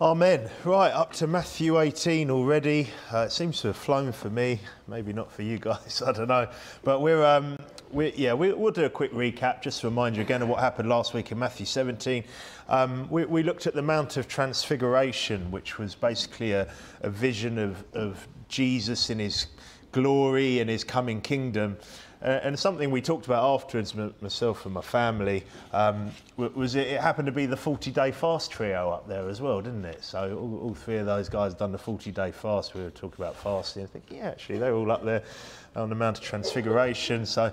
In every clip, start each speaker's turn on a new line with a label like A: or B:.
A: Amen. Right, up to Matthew 18 already. Uh, it seems to have flown for me, maybe not for you guys, I don't know. But we're, um, we're yeah, we, will do a quick recap just to remind you again of what happened last week in Matthew 17. Um, we, we, looked at the Mount of Transfiguration, which was basically a, a vision of, of Jesus in his glory and his coming kingdom. Uh, and something we talked about afterwards, myself and my family, um, was it, it, happened to be the 40 day fast trio up there as well, didn't it? So all, all three of those guys done the 40 day fast. We were talking about fasting. I think, yeah, actually, they're all up there on the Mount of Transfiguration. So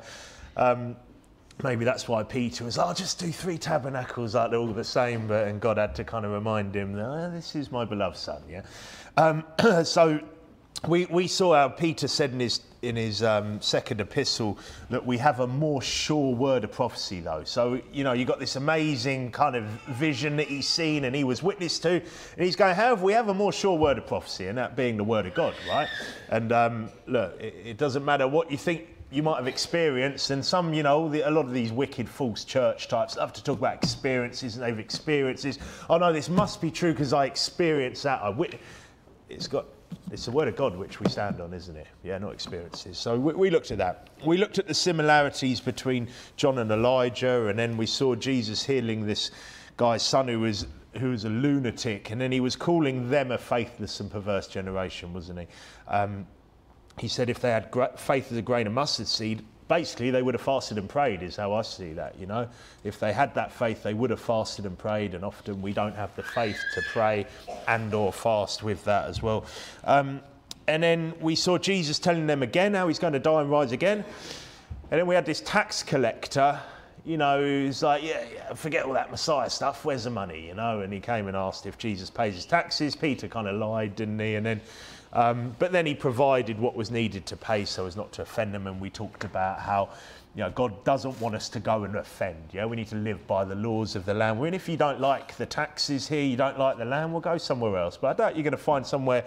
A: um, maybe that's why Peter was, I'll just do three tabernacles, like they're all the same. But, and God had to kind of remind him, oh, this is my beloved son, yeah? Um, so we, we saw how Peter said in his, in his um, second epistle that we have a more sure word of prophecy, though. So, you know, you've got this amazing kind of vision that he's seen and he was witness to. And he's going, However, we have a more sure word of prophecy, and that being the word of God, right? And um, look, it, it doesn't matter what you think you might have experienced, and some, you know, the, a lot of these wicked false church types love to talk about experiences, and they've experienced this. Oh no, this must be true because I experienced that. I wit- it's got it's the word of God which we stand on, isn't it? Yeah, not experiences. So we, we, looked at that. We looked at the similarities between John and Elijah, and then we saw Jesus healing this guy's son who was who was a lunatic, and then he was calling them a faithless and perverse generation, wasn't he? Um, he said if they had faith as a grain of mustard seed, basically they would have fasted and prayed is how I see that you know if they had that faith they would have fasted and prayed and often we don't have the faith to pray and or fast with that as well um, and then we saw Jesus telling them again how he's going to die and rise again and then we had this tax collector you know, who's like, yeah, yeah, forget all that Messiah stuff. Where's the money? You know, and he came and asked if Jesus pays his taxes. Peter kind of lied, didn't he? And then um, but then he provided what was needed to pay so as not to offend them. And we talked about how you know, God doesn't want us to go and offend. Yeah, we need to live by the laws of the land. And if you don't like the taxes here, you don't like the land, we'll go somewhere else. But I doubt you're going to find somewhere,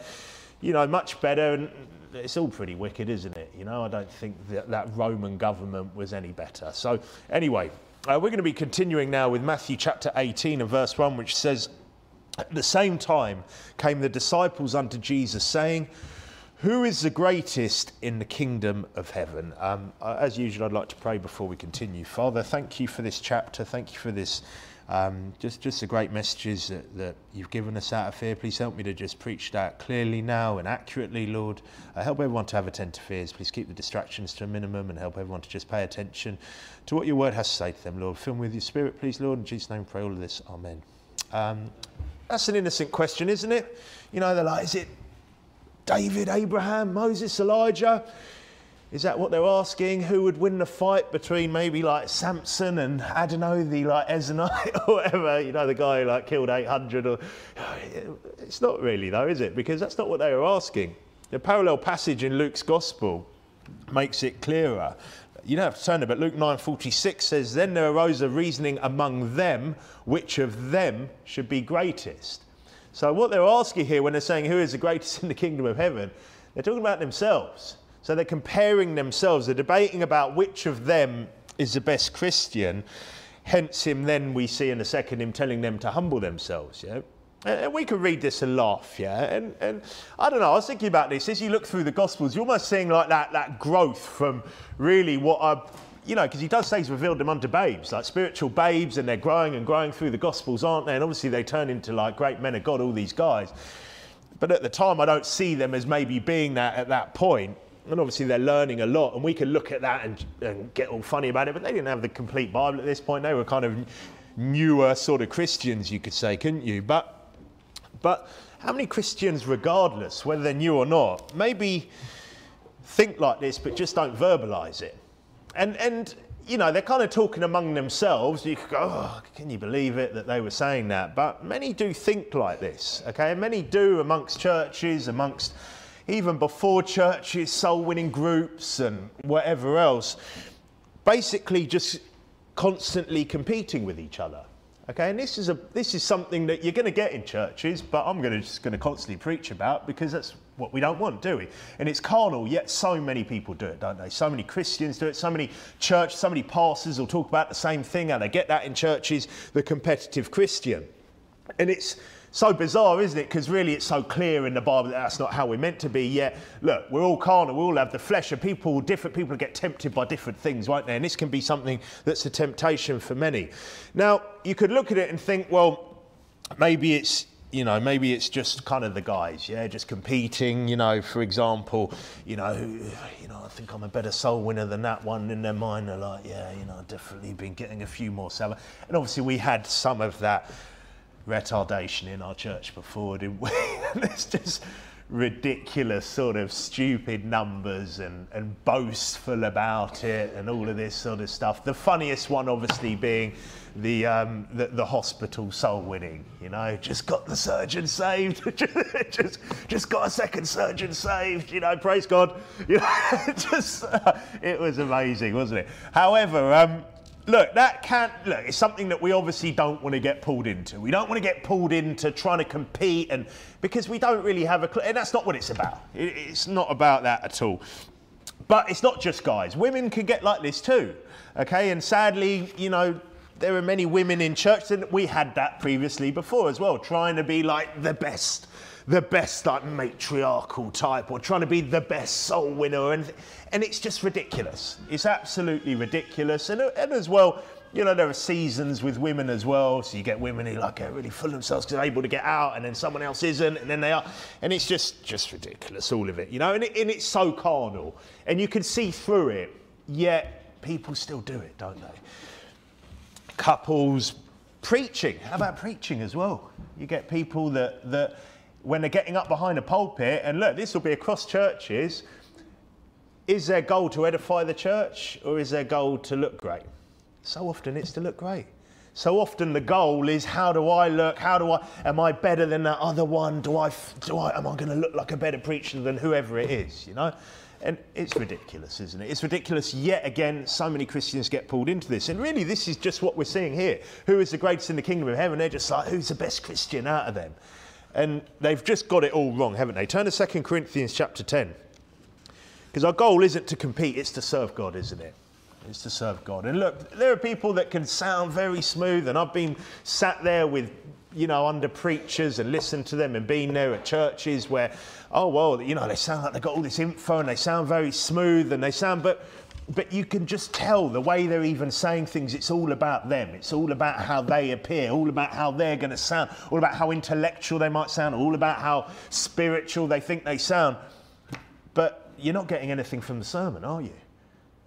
A: you know, much better. And it's all pretty wicked, isn't it? You know, I don't think that, that Roman government was any better. So anyway, uh, we're going to be continuing now with Matthew chapter 18 and verse 1, which says, at the same time came the disciples unto Jesus, saying, Who is the greatest in the kingdom of heaven? Um, uh, as usual, I'd like to pray before we continue. Father, thank you for this chapter. Thank you for this. Um, just, just the great messages that, that, you've given us out of here. Please help me to just preach that clearly now and accurately, Lord. Uh, help everyone to have attentive ears. Please keep the distractions to a minimum and help everyone to just pay attention to what your word has to say to them, Lord. Fill me with your spirit, please, Lord. In Jesus' name, pray all of this. Amen. Um, that's an innocent question, isn't it? You know, they're like, is it David, Abraham, Moses, Elijah? Is that what they're asking? Who would win the fight between maybe like Samson and I don't know the like Eznite or whatever? You know, the guy who like killed 800. Or it's not really though, is it? Because that's not what they are asking. The parallel passage in Luke's Gospel makes it clearer you don't have to turn it, but Luke 9:46 says, Then there arose a reasoning among them, which of them should be greatest. So what they're asking here when they're saying who is the greatest in the kingdom of heaven, they're talking about themselves. So they're comparing themselves, they're debating about which of them is the best Christian. Hence him then we see in a second him telling them to humble themselves. Yeah? And we could read this and laugh, yeah. And, and I don't know. I was thinking about this as you look through the Gospels. You're almost seeing like that that growth from really what I, you know, because he does say he's revealed them unto babes, like spiritual babes, and they're growing and growing through the Gospels, aren't they? And obviously they turn into like great men of God. All these guys, but at the time I don't see them as maybe being that at that point. And obviously they're learning a lot, and we can look at that and, and get all funny about it. But they didn't have the complete Bible at this point. They were kind of newer sort of Christians, you could say, couldn't you? But but how many Christians, regardless whether they're new or not, maybe think like this but just don't verbalize it? And, and you know, they're kind of talking among themselves. You could go, oh, can you believe it that they were saying that? But many do think like this, okay? And many do amongst churches, amongst even before churches, soul winning groups, and whatever else. Basically, just constantly competing with each other. Okay, and this is, a, this is something that you're going to get in churches, but I'm gonna, just going to constantly preach about because that's what we don't want, do we? And it's carnal, yet so many people do it, don't they? So many Christians do it, so many church, so many pastors will talk about the same thing, and they get that in churches, the competitive Christian. And it's so bizarre, isn't it? Because really it's so clear in the Bible that that's not how we're meant to be. Yet, look, we're all carnal, we all have the flesh, and people, different people get tempted by different things, won't they? And this can be something that's a temptation for many. Now, you could look at it and think, well, maybe it's you know, maybe it's just kind of the guys, yeah, just competing, you know, for example, you know, you know, I think I'm a better soul winner than that one in their mind. They're like, yeah, you know, I've definitely been getting a few more salary. And obviously we had some of that retardation in our church before, didn't we? it's just ridiculous sort of stupid numbers and, and boastful about it and all of this sort of stuff. The funniest one obviously being the, um, the, the, hospital soul winning, you know, just got the surgeon saved, just, just got a second surgeon saved, you know, praise God. You know, just, uh, it was amazing, wasn't it? However, um, look, that can't, look, it's something that we obviously don't want to get pulled into. We don't want to get pulled into trying to compete and because we don't really have a, cl- and that's not what it's about. It, it's not about that at all. But it's not just guys. Women can get like this too. Okay, and sadly, you know, there are many women in church, and we had that previously before as well, trying to be like the best, the best like matriarchal type, or trying to be the best soul winner, and and it's just ridiculous. It's absolutely ridiculous, and and as well. You know, there are seasons with women as well. So you get women who like are really full of themselves because they're able to get out, and then someone else isn't, and then they are, and it's just just ridiculous, all of it. You know, and, it, and it's so carnal, and you can see through it. Yet people still do it, don't they? couples, preaching. How about preaching as well? You get people that, that when they're getting up behind a pulpit, and look, this will be across churches, is their goal to edify the church or is their goal to look great? So often it's to look great. So often the goal is how do I look? How do I am I better than that other one? Do I do I am I going to look like a better preacher than whoever it is, you know? And it's ridiculous, isn't it? It's ridiculous yet again. So many Christians get pulled into this. And really, this is just what we're seeing here. Who is the greatest in the kingdom of heaven? They're just like, who's the best Christian out of them? And they've just got it all wrong, haven't they? Turn to 2 Corinthians chapter 10. Because our goal isn't to compete, it's to serve God, isn't it? It's to serve God. And look, there are people that can sound very smooth, and I've been sat there with you know, under preachers and listened to them and been there at churches where, oh, well, you know, they sound like they've got all this info and they sound very smooth and they sound, but, but you can just tell the way they're even saying things, it's all about them. It's all about how they appear, all about how they're going to sound, all about how intellectual they might sound, all about how spiritual they think they sound. But you're not getting anything from the sermon, are you?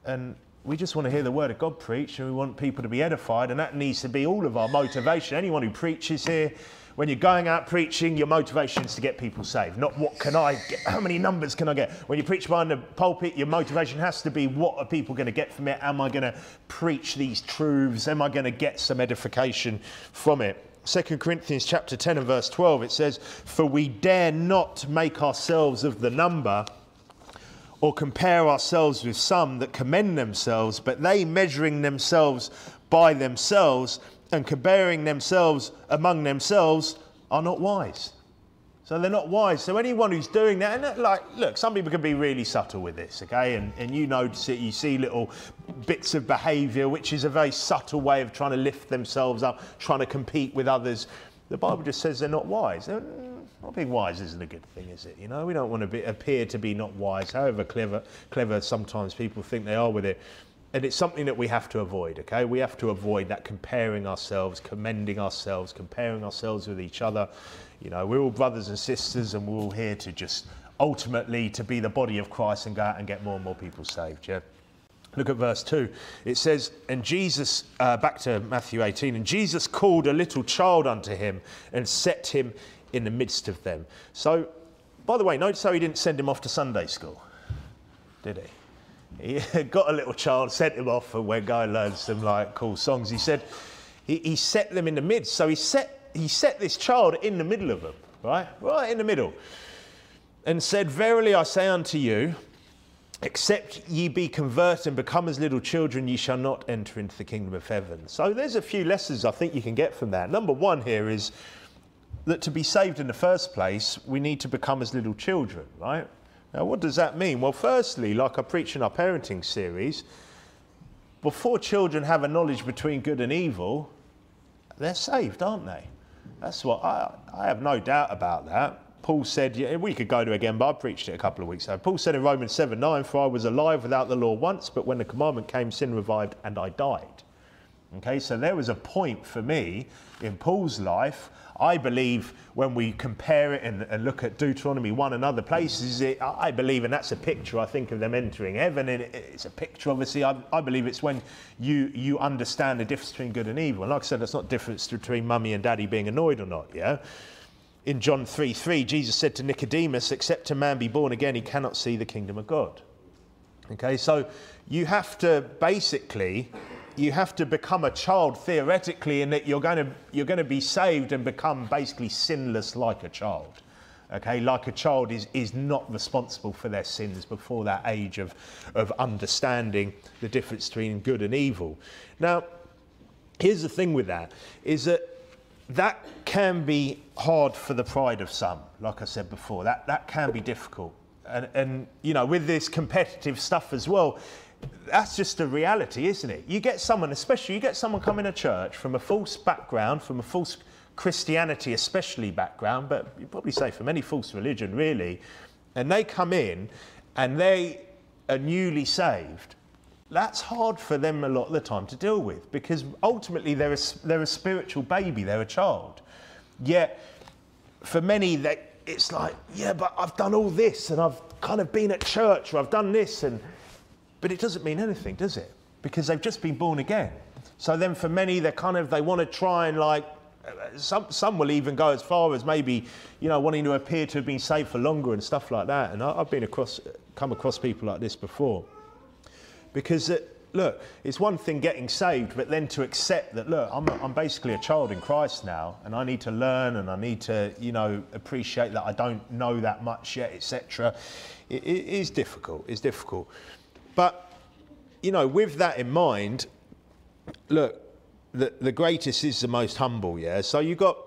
A: And we just want to hear the word of God preached and we want people to be edified, and that needs to be all of our motivation. Anyone who preaches here, when you're going out preaching, your motivation is to get people saved, not what can I get, how many numbers can I get. When you preach behind the pulpit, your motivation has to be what are people going to get from it? Am I going to preach these truths? Am I going to get some edification from it? 2 Corinthians chapter 10 and verse 12 it says for we dare not make ourselves of the number or compare ourselves with some that commend themselves, but they measuring themselves by themselves and comparing themselves among themselves are not wise. So they're not wise. So anyone who's doing that, and that, like, look, some people can be really subtle with this, okay? And, and you notice it, you see little bits of behaviour, which is a very subtle way of trying to lift themselves up, trying to compete with others. The Bible just says they're not wise. They're, mm, not being wise isn't a good thing, is it? You know, we don't want to be, appear to be not wise, however clever, clever sometimes people think they are with it. And it's something that we have to avoid, okay? We have to avoid that comparing ourselves, commending ourselves, comparing ourselves with each other. You know, we're all brothers and sisters and we're all here to just ultimately to be the body of Christ and go out and get more and more people saved, yeah? Look at verse 2. It says, And Jesus, uh, back to Matthew 18, and Jesus called a little child unto him and set him in the midst of them. So, by the way, notice how he didn't send him off to Sunday school, did he? He got a little child, sent him off, and went go and learn some like cool songs. He said he, he set them in the midst. So he set he set this child in the middle of them, right, right in the middle, and said, "Verily I say unto you." Except ye be converted and become as little children, ye shall not enter into the kingdom of heaven. So there's a few lessons I think you can get from that. Number one here is that to be saved in the first place, we need to become as little children, right? Now, what does that mean? Well, firstly, like I preach in our parenting series, before children have a knowledge between good and evil, they're saved, aren't they? That's what I, I have no doubt about that. Paul said, yeah, we could go to again, but I preached it a couple of weeks ago. Paul said in Romans 7 9, For I was alive without the law once, but when the commandment came, sin revived and I died. Okay, so there was a point for me in Paul's life. I believe when we compare it and, and look at Deuteronomy 1 and other places, it, I believe, and that's a picture, I think, of them entering heaven. And it, it's a picture, obviously, I, I, believe it's when you, you understand the difference between good and evil. And like I said, it's not difference between mummy and daddy being annoyed or not, yeah? in John 3 3, Jesus said to Nicodemus, Except a man be born again, he cannot see the kingdom of God. Okay, so you have to basically you have to become a child theoretically in that you're going to you're going to be saved and become basically sinless like a child okay like a child is is not responsible for their sins before that age of of understanding the difference between good and evil now here's the thing with that is that that can be hard for the pride of some, like I said before. That, that can be difficult. And, and, you know, with this competitive stuff as well, that's just a reality, isn't it? You get someone, especially you get someone coming to church from a false background, from a false Christianity, especially background, but you probably say from any false religion, really, and they come in and they are newly saved that's hard for them a lot of the time to deal with because ultimately they're a, they're a spiritual baby, they're a child. Yet, for many, they, it's like, yeah, but I've done all this and I've kind of been at church or I've done this, and but it doesn't mean anything, does it? Because they've just been born again. So then, for many, they're kind of they want to try and like some some will even go as far as maybe you know wanting to appear to have been saved for longer and stuff like that. And I, have been across come across people like this before. Because, uh, look, it's one thing getting saved, but then to accept that, look, I'm, I'm basically a child in Christ now, and I need to learn and I need to, you know, appreciate that I don't know that much yet, etc. It, it is difficult. It's difficult. But, you know, with that in mind, look, the, the greatest is the most humble, yeah? So you got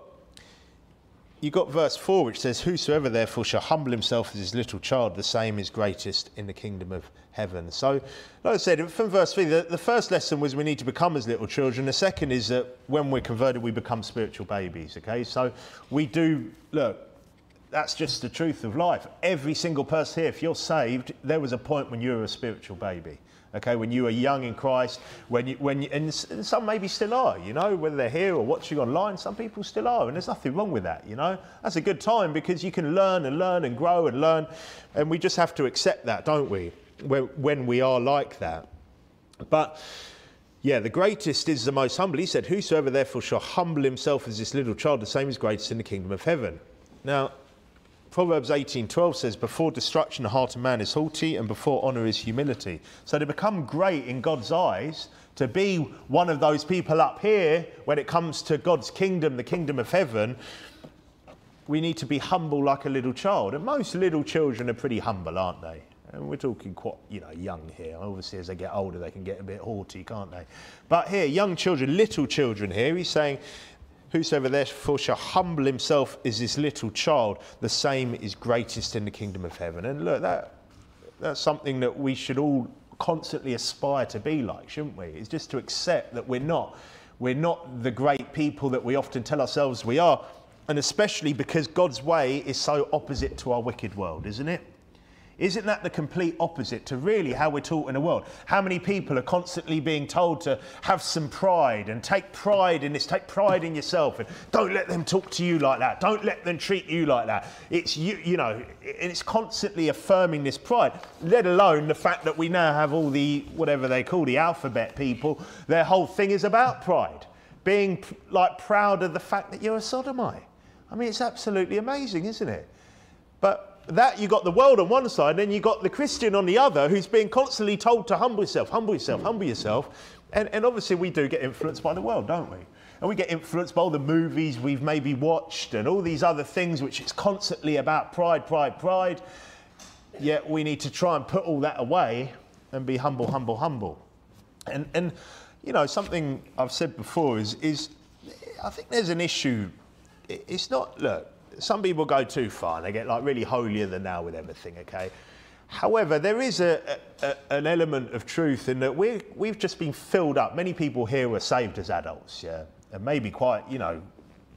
A: you got verse 4 which says whosoever therefore shall humble himself as his little child the same is greatest in the kingdom of heaven. So like i said from verse 3 the, the first lesson was we need to become as little children. The second is that when we're converted we become spiritual babies okay? So we do look that's just the truth of life every single person here if you're saved there was a point when you were a spiritual baby okay, when you were young in Christ, when you, when you, and some maybe still are, you know, whether they're here or watching online, some people still are, and there's nothing wrong with that, you know. That's a good time because you can learn and learn and grow and learn, and we just have to accept that, don't we, when, when we are like that. But yeah, the greatest is the most humble. He said, Whosoever therefore shall humble himself as this little child, the same is greatest in the kingdom of heaven. Now, Proverbs 18:12 says, "Before destruction, the heart of man is haughty, and before honor is humility." So to become great in God's eyes, to be one of those people up here when it comes to God's kingdom, the kingdom of heaven, we need to be humble like a little child. And most little children are pretty humble, aren't they? And we're talking quite, you know, young here. Obviously, as they get older, they can get a bit haughty, can't they? But here, young children, little children here, he's saying, Whosoever therefore shall humble himself as this little child, the same is greatest in the kingdom of heaven. And look, that, that's something that we should all constantly aspire to be like, shouldn't we? It's just to accept that we're not. We're not the great people that we often tell ourselves we are. And especially because God's way is so opposite to our wicked world, isn't it? Isn't that the complete opposite to really how we're taught in the world? How many people are constantly being told to have some pride and take pride in this, take pride in yourself, and don't let them talk to you like that. Don't let them treat you like that. It's you, you know, it's constantly affirming this pride, let alone the fact that we now have all the, whatever they call the alphabet people, their whole thing is about pride. Being like proud of the fact that you're a sodomite. I mean, it's absolutely amazing, isn't it? But that you got the world on one side, and then you got the Christian on the other, who's being constantly told to humble yourself, humble yourself, humble yourself. And, and obviously, we do get influenced by the world, don't we? And we get influenced by all the movies we've maybe watched and all these other things, which is constantly about pride, pride, pride. Yet we need to try and put all that away and be humble, humble, humble. And, and you know, something I've said before is, is I think there's an issue. It's not, look, some people go too far and they get like really holier than thou with everything, okay? However, there is a, a, an element of truth in that we we've just been filled up. Many people here were saved as adults, yeah, and maybe quite, you know,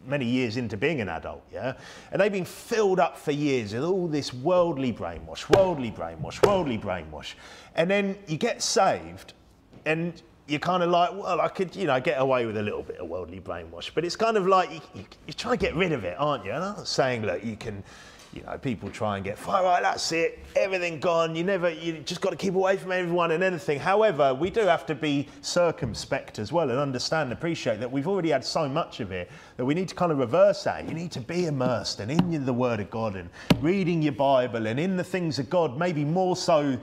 A: many years into being an adult, yeah? And they've been filled up for years with all this worldly brainwash, worldly brainwash, worldly brainwash. And then you get saved and you're kind of like, well, I could, you know, get away with a little bit of worldly brainwash, but it's kind of like you, you, trying to get rid of it, aren't you? And I'm not saying that you can, you know, people try and get, all right, that's it, everything gone. You never, you just got to keep away from everyone and anything. However, we do have to be circumspect as well and understand and appreciate that we've already had so much of it that we need to kind of reverse that. You need to be immersed and in the Word of God and reading your Bible and in the things of God, maybe more so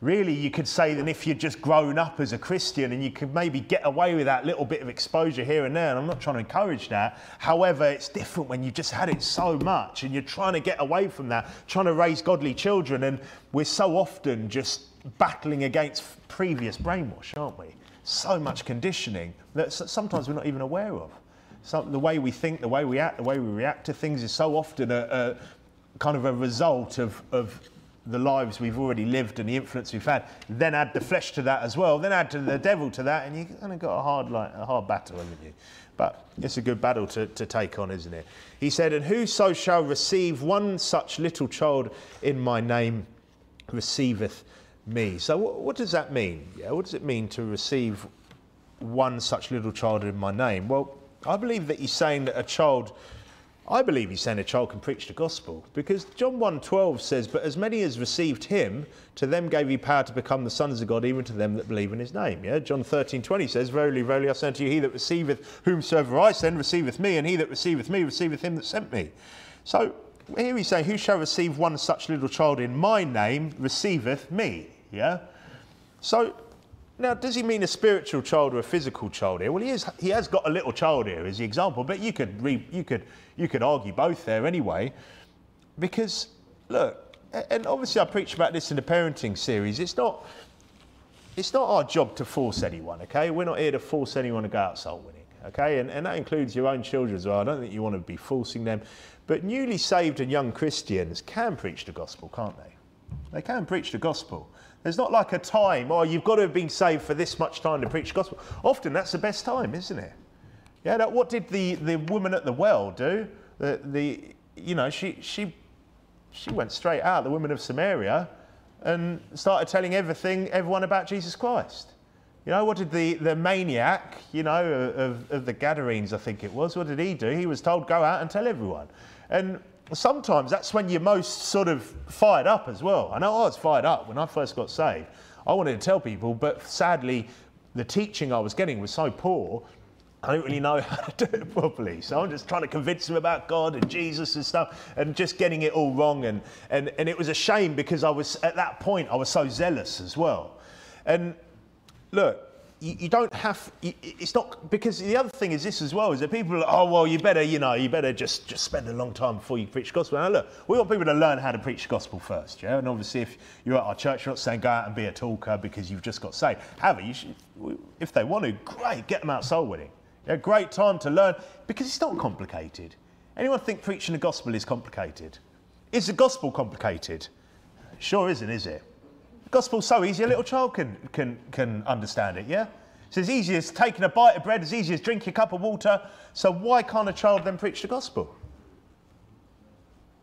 A: really you could say that if you'd just grown up as a Christian and you could maybe get away with that little bit of exposure here and there. And I'm not trying to encourage that. However, it's different when you've just had it so much and you're trying to get away from that, trying to raise godly children. And we're so often just battling against previous brainwash, aren't we? So much conditioning that sometimes we're not even aware of. So the way we think, the way we act, the way we react to things is so often a, a kind of a result of, of the lives we've already lived and the influence we've had, then add the flesh to that as well, then add to the devil to that, and you've kind of got a hard, like, a hard battle, haven't you? But it's a good battle to, to take on, isn't it? He said, And whoso shall receive one such little child in my name receiveth me. So, what, what does that mean? Yeah, what does it mean to receive one such little child in my name? Well, I believe that he's saying that a child I believe he's saying a child can preach the gospel because John 1.12 says, But as many as received him, to them gave he power to become the sons of God, even to them that believe in his name. Yeah? John 13.20 says, Verily, verily, I say unto you, he that receiveth whomsoever I send receiveth me, and he that receiveth me receiveth him that sent me. So here he's saying, Who shall receive one such little child in my name receiveth me. Yeah? So now, does he mean a spiritual child or a physical child here? Well, he, is, he has got a little child here as the example, but you could, re, you, could, you could argue both there anyway. Because, look, and obviously I preach about this in the parenting series, it's not, it's not our job to force anyone, okay? We're not here to force anyone to go out soul winning, okay? And, and that includes your own children as well. I don't think you want to be forcing them. But newly saved and young Christians can preach the gospel, can't they? They can preach the gospel. There's not like a time, oh, you've got to have been saved for this much time to preach the gospel. Often that's the best time, isn't it? Yeah, that, what did the, the woman at the well do? The, the, you know, she, she, she went straight out, the woman of Samaria, and started telling everything, everyone about Jesus Christ. You know, what did the, the maniac, you know, of, of the Gadarenes, I think it was, what did he do? He was told, go out and tell everyone. And sometimes that's when you're most sort of fired up as well. I know I was fired up when I first got saved. I wanted to tell people, but sadly, the teaching I was getting was so poor, I don't really know how to do it properly. So I'm just trying to convince them about God and Jesus and stuff and just getting it all wrong. And, and, and it was a shame because I was, at that point, I was so zealous as well. And look, you, you, don't have it's not because the other thing is this as well is that people are oh well you better you know you better just just spend a long time before you preach the gospel now look we want people to learn how to preach the gospel first yeah and obviously if you're at our church you're not saying go out and be a talker because you've just got saved however you should if they want to great get them out soul winning yeah great time to learn because it's not complicated anyone think preaching the gospel is complicated is the gospel complicated sure isn't is it Gospel's so easy, a little child can, can, can understand it, yeah? It's as easy as taking a bite of bread, as easy as drinking a cup of water. So why can't a child then preach the gospel?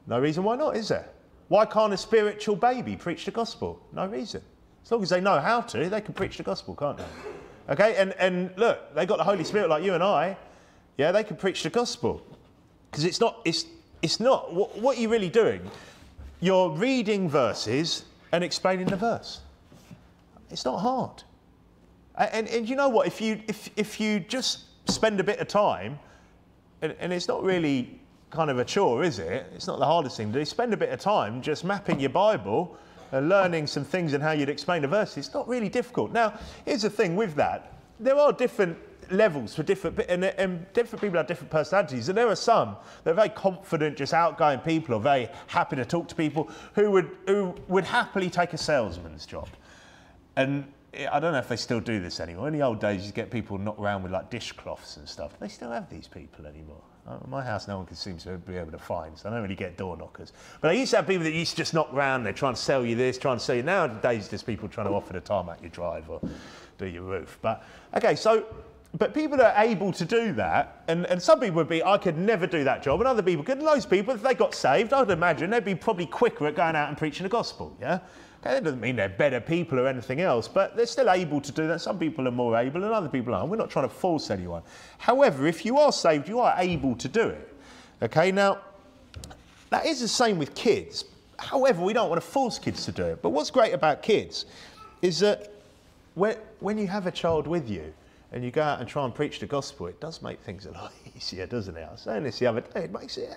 A: No reason why not, is there? Why can't a spiritual baby preach the gospel? No reason. As long as they know how to, they can preach the gospel, can't they? Okay, and, and look, they got the Holy Spirit like you and I. Yeah, they can preach the gospel. Because it's not, it's, it's not, what, what are you really doing? You're reading verses and explaining the verse. It's not hard. And, and you know what? If you, if, if you just spend a bit of time, and, and it's not really kind of a chore, is it? It's not the hardest thing to do. Spend a bit of time just mapping your Bible Uh, learning some things and how you'd explain a verse. It's not really difficult. Now, here's the thing with that. There are different levels for different and, and, different people have different personalities and there are some that are very confident just outgoing people or very happy to talk to people who would who would happily take a salesman's job and eh, I don't know if they still do this anymore. In the old days, you get people knocked around with like dishcloths and stuff. They still have these people anymore. Uh, my house, no one can seem to be able to find, so I don't really get door knockers. But I used to have people that used to just knock around. They're trying to sell you this, trying to sell you. Nowadays, there's people trying to offer to tarmac your drive or do your roof. But okay, so but people are able to do that, and, and some people would be, I could never do that job, and other people could. And those people, if they got saved, I would imagine they'd be probably quicker at going out and preaching the gospel. Yeah, okay, that doesn't mean they're better people or anything else, but they're still able to do that. Some people are more able, and other people aren't. We're not trying to force anyone. However, if you are saved, you are able to do it. Okay, now that is the same with kids. However, we don't want to force kids to do it. But what's great about kids is that when, when you have a child with you, and you go out and try and preach the gospel, it does make things a lot easier, doesn't it? I was saying this the other day, it makes it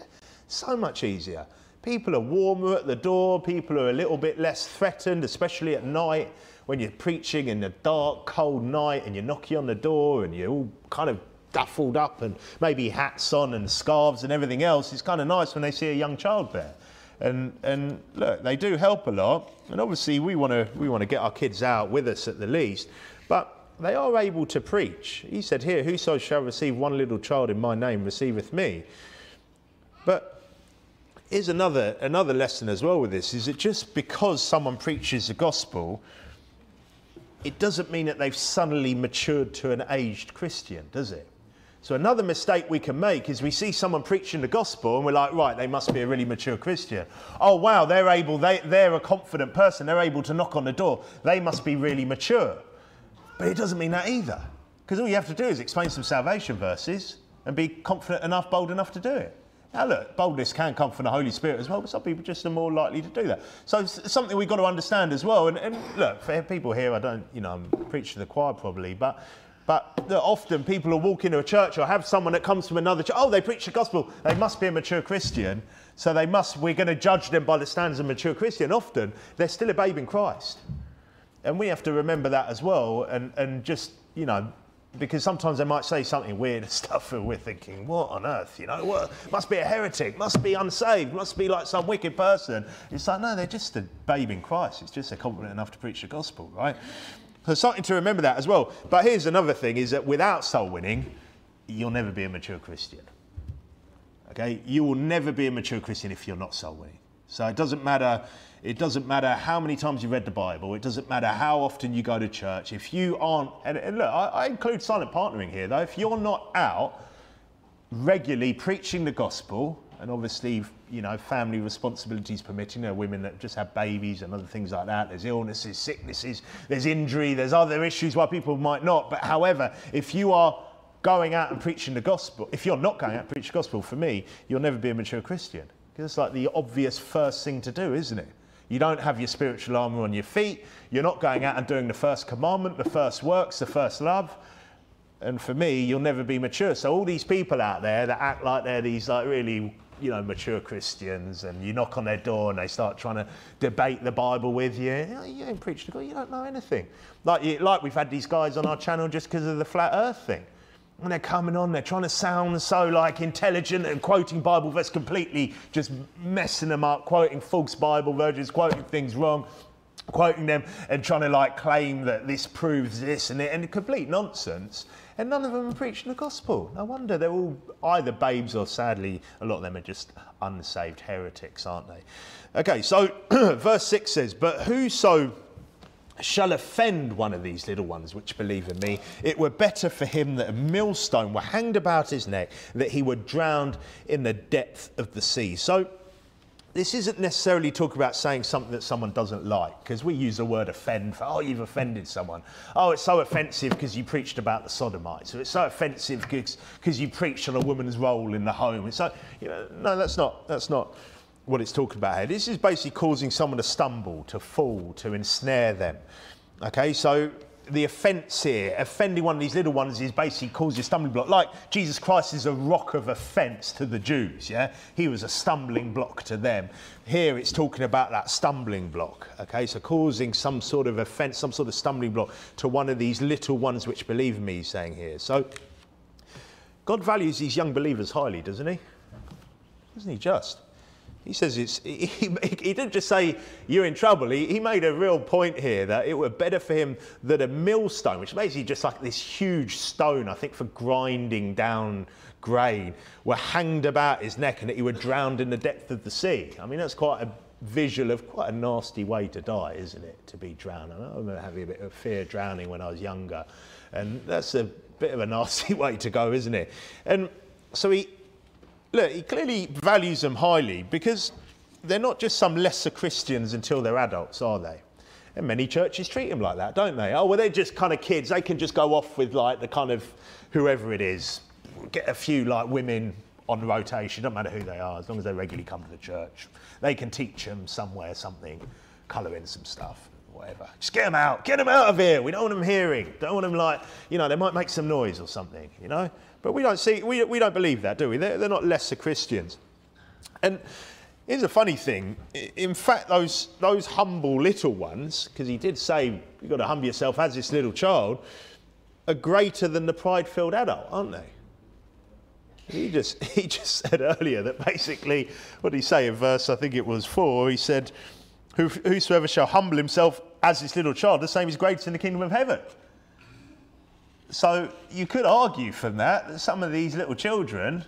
A: so much easier. People are warmer at the door, people are a little bit less threatened, especially at night when you're preaching in the dark, cold night and you're knocking on the door and you're all kind of duffled up and maybe hats on and scarves and everything else. It's kind of nice when they see a young child there. And, and look, they do help a lot. And obviously, we want to we want to get our kids out with us at the least. But they are able to preach. He said here, Whoso shall receive one little child in my name receiveth me. But here's another, another lesson as well with this is that just because someone preaches the gospel, it doesn't mean that they've suddenly matured to an aged Christian, does it? So another mistake we can make is we see someone preaching the gospel and we're like, right, they must be a really mature Christian. Oh wow, they're able, they, they're a confident person, they're able to knock on the door. They must be really mature. But it doesn't mean that either. Because all you have to do is explain some salvation verses and be confident enough, bold enough to do it. Now, look, boldness can come from the Holy Spirit as well, but some people just are more likely to do that. So it's something we've got to understand as well. And, and look, for people here, I don't, you know, I'm preaching to the choir probably, but but often people will walk into a church or have someone that comes from another church. Oh, they preach the gospel. They must be a mature Christian. So they must, we're going to judge them by the standards of a mature Christian. Often they're still a babe in Christ. And we have to remember that as well and, and just, you know, because sometimes they might say something weird and stuff and we're thinking, what on earth, you know, what, must be a heretic, must be unsaved, must be like some wicked person. It's like, no, they're just a babe in Christ. It's just they're confident enough to preach the gospel, right? So something to remember that as well. But here's another thing is that without soul winning, you'll never be a mature Christian. Okay? You will never be a mature Christian if you're not soul winning. So it doesn't matter it doesn't matter how many times you read the Bible. It doesn't matter how often you go to church. If you aren't, and, and look, I, I include silent partnering here though. If you're not out regularly preaching the gospel, and obviously, you know, family responsibilities permitting, there are women that just have babies and other things like that. There's illnesses, sicknesses, there's injury, there's other issues why people might not. But however, if you are going out and preaching the gospel, if you're not going out and preaching the gospel, for me, you'll never be a mature Christian. Because it's like the obvious first thing to do, isn't it? You don't have your spiritual armor on your feet. You're not going out and doing the first commandment, the first works, the first love. And for me, you'll never be mature. So all these people out there that act like they're these like really, you know, mature Christians, and you knock on their door and they start trying to debate the Bible with you. Oh, you ain't preached to God. You don't know anything. Like, like we've had these guys on our channel just because of the flat Earth thing and they're coming on, they're trying to sound so like intelligent and quoting Bible verse completely, just messing them up, quoting false Bible verses, quoting things wrong, quoting them and trying to like claim that this proves this and it, and complete nonsense. And none of them are preaching the gospel. No wonder they're all either babes or sadly a lot of them are just unsaved heretics, aren't they? Okay, so verse 6 says, But whoso shall offend one of these little ones which believe in me, it were better for him that a millstone were hanged about his neck, that he were drowned in the depth of the sea. So, this isn't necessarily talk about saying something that someone doesn't like, because we use the word offend for, oh, you've offended someone. Oh, it's so offensive because you preached about the sodomites, or it's so offensive because you preached on a woman's role in the home. It's so, you know, no, that's not, that's not what it's talking about here. This is basically causing someone to stumble, to fall, to ensnare them. Okay, so the offence here, offending one of these little ones, is basically causing a stumbling block. Like Jesus Christ is a rock of offence to the Jews, yeah? He was a stumbling block to them. Here it's talking about that stumbling block, okay? So causing some sort of offence, some sort of stumbling block to one of these little ones which believe me, he's saying here. So God values these young believers highly, doesn't he? Isn't he just? He says it's, he, he, didn't just say you're in trouble. He, he made a real point here that it were better for him that a millstone, which is basically just like this huge stone, I think for grinding down grain, were hanged about his neck and that he were drowned in the depth of the sea. I mean, that's quite a visual of quite a nasty way to die, isn't it? To be drowned. I remember having a bit of fear drowning when I was younger. And that's a bit of a nasty way to go, isn't it? And so he, look, he clearly values them highly because they're not just some lesser Christians until they're adults, are they? And many churches treat them like that, don't they? Oh, well, they're just kind of kids. They can just go off with like the kind of whoever it is, get a few like women on rotation, doesn't matter who they are, as long as they regularly come to the church. They can teach them somewhere something, colour in some stuff, whatever. Just get them out, get them out of here. We don't want them hearing. Don't want them like, you know, they might make some noise or something, you know? But we don't see, we, we don't believe that, do we? They're, they're not lesser Christians. And here's a funny thing. In fact, those, those humble little ones, because he did say you've got to humble yourself as this little child, are greater than the pride filled adult, aren't they? He just, he just said earlier that basically, what did he say in verse, I think it was four, he said, Whosoever shall humble himself as this little child, the same is greater in the kingdom of heaven. So you could argue from that that some of these little children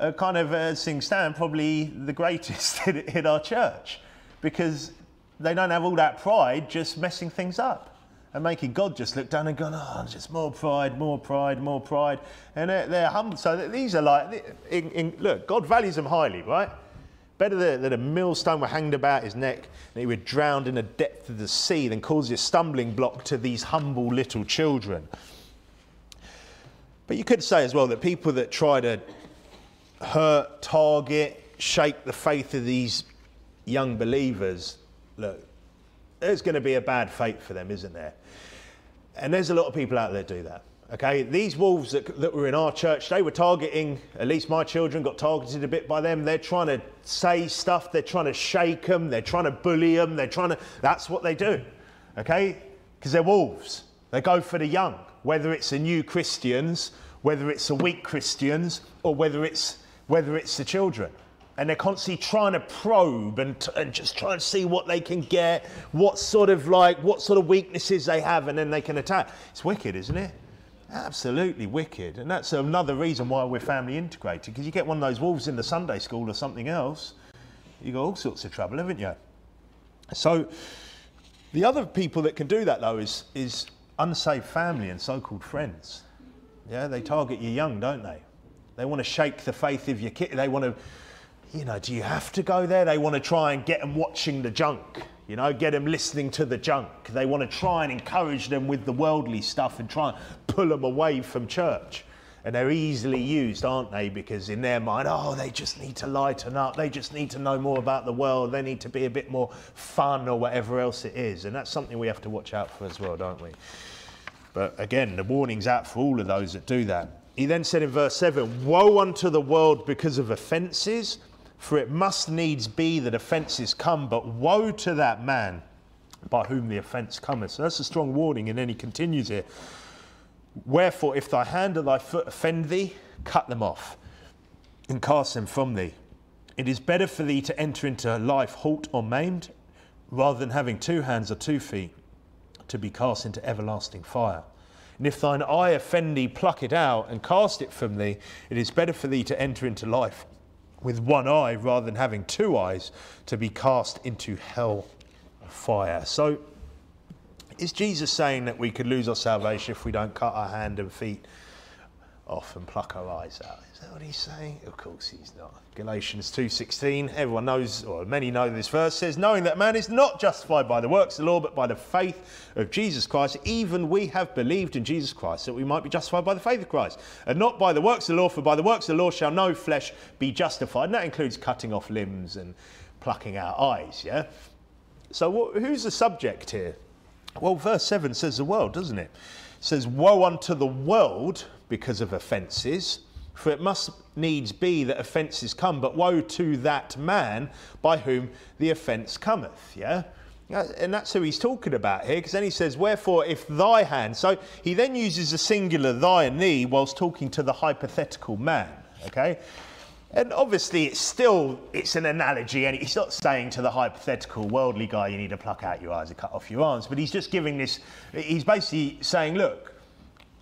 A: are kind of, uh, as things stand, probably the greatest in, in our church because they don't have all that pride just messing things up and making God just look down and go, oh, just more pride, more pride, more pride. And they're, they're humble. So these are like, in, in, look, God values them highly, right? Better that, that a millstone were hanged about his neck and he were drowned in the depth of the sea than cause a stumbling block to these humble little children. But you could say as well that people that try to hurt, target, shake the faith of these young believers, look, there's going to be a bad fate for them, isn't there? And there's a lot of people out there do that. Okay, these wolves that, that were in our church, they were targeting, at least my children got targeted a bit by them. They're trying to say stuff, they're trying to shake them, they're trying to bully them, they're trying to, that's what they do. Okay, because they're wolves. They go for the young, whether it's the new Christians, whether it's the weak Christians, or whether it's, whether it's the children and they're constantly trying to probe and, and just try and see what they can get, what sort of like, what sort of weaknesses they have, and then they can attack. It's wicked, isn't it? Absolutely wicked. And that's another reason why we're family integrated, because you get one of those wolves in the Sunday school or something else, you've got all sorts of trouble, haven't you? So the other people that can do that though is, is unsaved family and so-called friends. Yeah, they target you young, don't they? They want to shake the faith of your kid. They want to you know, do you have to go there? They want to try and get them watching the junk, you know, get them listening to the junk. They want to try and encourage them with the worldly stuff and try and pull them away from church. And they're easily used, aren't they? Because in their mind, oh, they just need to lighten up. They just need to know more about the world. They need to be a bit more fun or whatever else it is. And that's something we have to watch out for as well, don't we? But again, the warning's out for all of those that do that. He then said in verse 7 Woe unto the world because of offences for it must needs be that offences come, but woe to that man by whom the offence cometh. So that's a strong warning, and then he continues here. Wherefore, if thy hand or thy foot offend thee, cut them off and cast them from thee. It is better for thee to enter into life halt or maimed, rather than having two hands or two feet to be cast into everlasting fire. And if thine eye offend thee, pluck it out and cast it from thee. It is better for thee to enter into life with one eye rather than having two eyes to be cast into hell fire. So, is Jesus saying that we could lose our salvation if we don't cut our hand and feet off and pluck our eyes out? Is that what he's saying? Of course he's not. Galatians 2:16, everyone knows, or many know this verse says, knowing that man is not justified by the works of the law, but by the faith of Jesus Christ, even we have believed in Jesus Christ, that we might be justified by the faith of Christ, and not by the works of the law, for by the works of the law shall no flesh be justified. And that includes cutting off limbs and plucking out eyes, yeah? So who's the subject here? Well, verse 7 says the world, doesn't it? It says, Woe unto the world because of offences for it must needs be that offences come, but woe to that man by whom the offence cometh. Yeah? Uh, and that's who he's talking about here, because then he says, Wherefore, if thy hand. So he then uses the singular thy and thee whilst talking to the hypothetical man. Okay? And obviously, it's still it's an analogy, and he's not saying to the hypothetical worldly guy, you need to pluck out your eyes and cut off your arms. But he's just giving this. He's basically saying, look,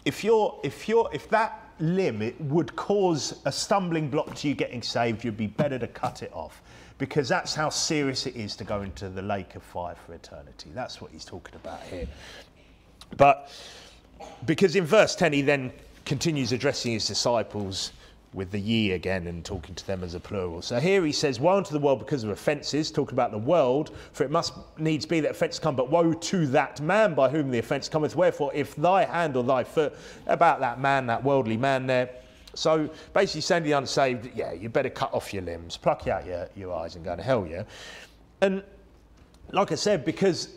A: if you're if you're if that limb it would cause a stumbling block to you getting saved, you'd be better to cut it off because that's how serious it is to go into the lake of fire for eternity. That's what he's talking about here. But because in verse 10 he then continues addressing his disciples with the ye again and talking to them as a plural. So here he says, Woe unto the world because of offences, talking about the world, for it must needs be that offence come, but woe to that man by whom the offence cometh. Wherefore, if thy hand or thy foot, about that man, that worldly man there, so basically saying to the unsaved, yeah, you better cut off your limbs, pluck out your, your eyes and go to hell, yeah? And like I said, because,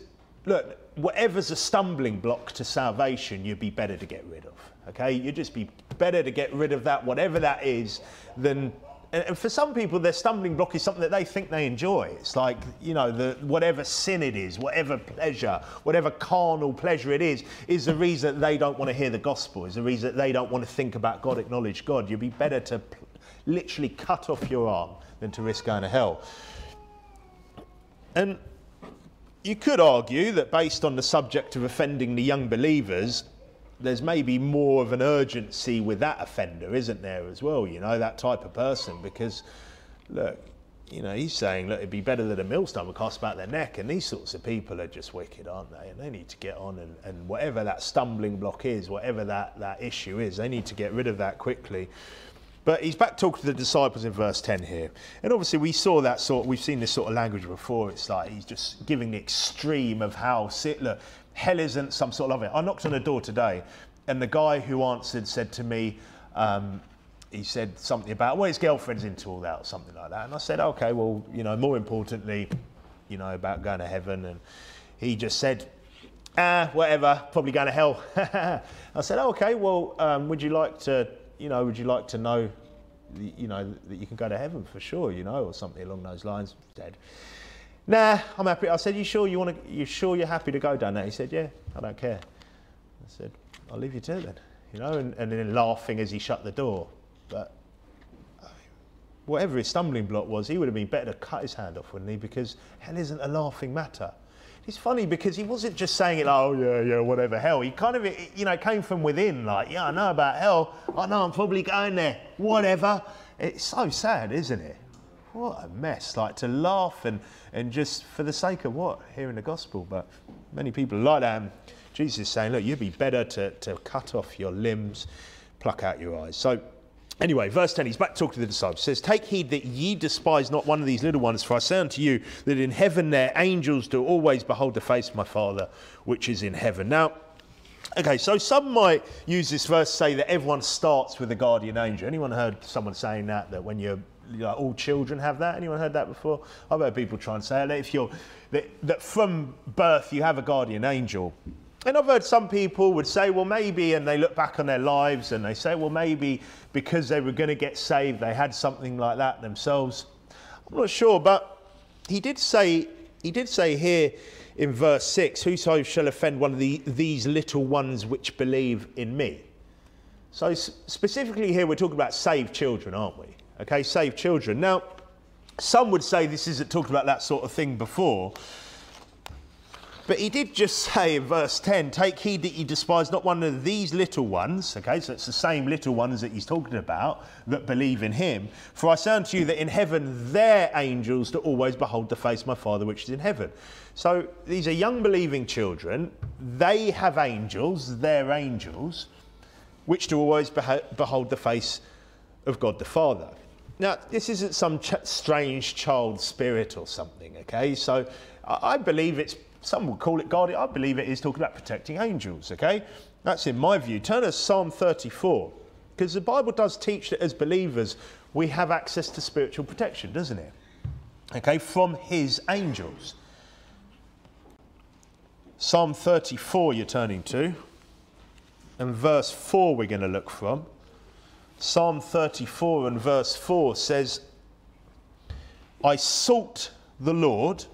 A: look, whatever's a stumbling block to salvation, you'd be better to get rid of. Okay, you'd just be better to get rid of that, whatever that is, than. And for some people, their stumbling block is something that they think they enjoy. It's like, you know, the, whatever sin it is, whatever pleasure, whatever carnal pleasure it is, is the reason that they don't want to hear the gospel, is the reason that they don't want to think about God, acknowledge God. You'd be better to literally cut off your arm than to risk going to hell. And you could argue that based on the subject of offending the young believers, there's maybe more of an urgency with that offender, isn't there, as well? You know, that type of person, because look, you know, he's saying, look, it'd be better that a millstone would cast about their neck, and these sorts of people are just wicked, aren't they? And they need to get on, and, and whatever that stumbling block is, whatever that, that issue is, they need to get rid of that quickly. But he's back talking to the disciples in verse 10 here. And obviously, we saw that sort, we've seen this sort of language before. It's like he's just giving the extreme of how, look, hell isn't some sort of it. I knocked on a door today, and the guy who answered said to me, um, he said something about, well, his girlfriend's into all that or something like that. And I said, okay, well, you know, more importantly, you know, about going to heaven. And he just said, ah, whatever, probably going to hell. I said, oh, okay, well, um, would you like to you know, would you like to know, you know, that you can go to heaven for sure, you know, or something along those lines? Dead. Nah, I'm happy. I said, you sure you want to? You sure you're happy to go down there? He said, yeah, I don't care. I said, I'll leave you to it then, you know, and, and then laughing as he shut the door. But whatever his stumbling block was, he would have been better to cut his hand off, wouldn't he? Because hell isn't a laughing matter it's funny because he wasn't just saying it like, oh yeah, yeah, whatever, hell. He kind of, you know, came from within, like, yeah, I know about hell. I know I'm probably going there, whatever. It's so sad, isn't it? What a mess. Like to laugh and, and just for the sake of what? Hearing the gospel. But many people like that. Jesus is saying, look, you'd be better to, to cut off your limbs, pluck out your eyes. So Anyway, verse 10, he's back talking to the disciples. says, Take heed that ye despise not one of these little ones, for I say unto you that in heaven their angels do always behold the face of my Father which is in heaven. Now, okay, so some might use this verse to say that everyone starts with a guardian angel. Anyone heard someone saying that, that when you're all children have that. Anyone heard that before? I've heard people try and say that if you're that, that from birth you have a guardian angel. And I've heard some people would say, well, maybe, and they look back on their lives and they say, well, maybe because they were going to get saved, they had something like that themselves. I'm not sure, but he did say, he did say here in verse 6, Whoso shall offend one of the, these little ones which believe in me. So specifically here, we're talking about saved children, aren't we? Okay, save children. Now, some would say this isn't talking about that sort of thing before. But he did just say in verse 10, Take heed that ye despise not one of these little ones. Okay, so it's the same little ones that he's talking about that believe in him. For I say unto you that in heaven their angels do always behold the face of my Father which is in heaven. So these are young believing children. They have angels, their angels, which do always behold the face of God the Father. Now, this isn't some ch- strange child spirit or something, okay? So I believe it's some would call it guardian. I believe it is talking about protecting angels, okay? That's in my view. Turn to Psalm 34, because the Bible does teach that as believers, we have access to spiritual protection, doesn't it? Okay, from his angels. Psalm 34, you're turning to, and verse 4 we're going to look from. Psalm 34 and verse 4 says, I sought the Lord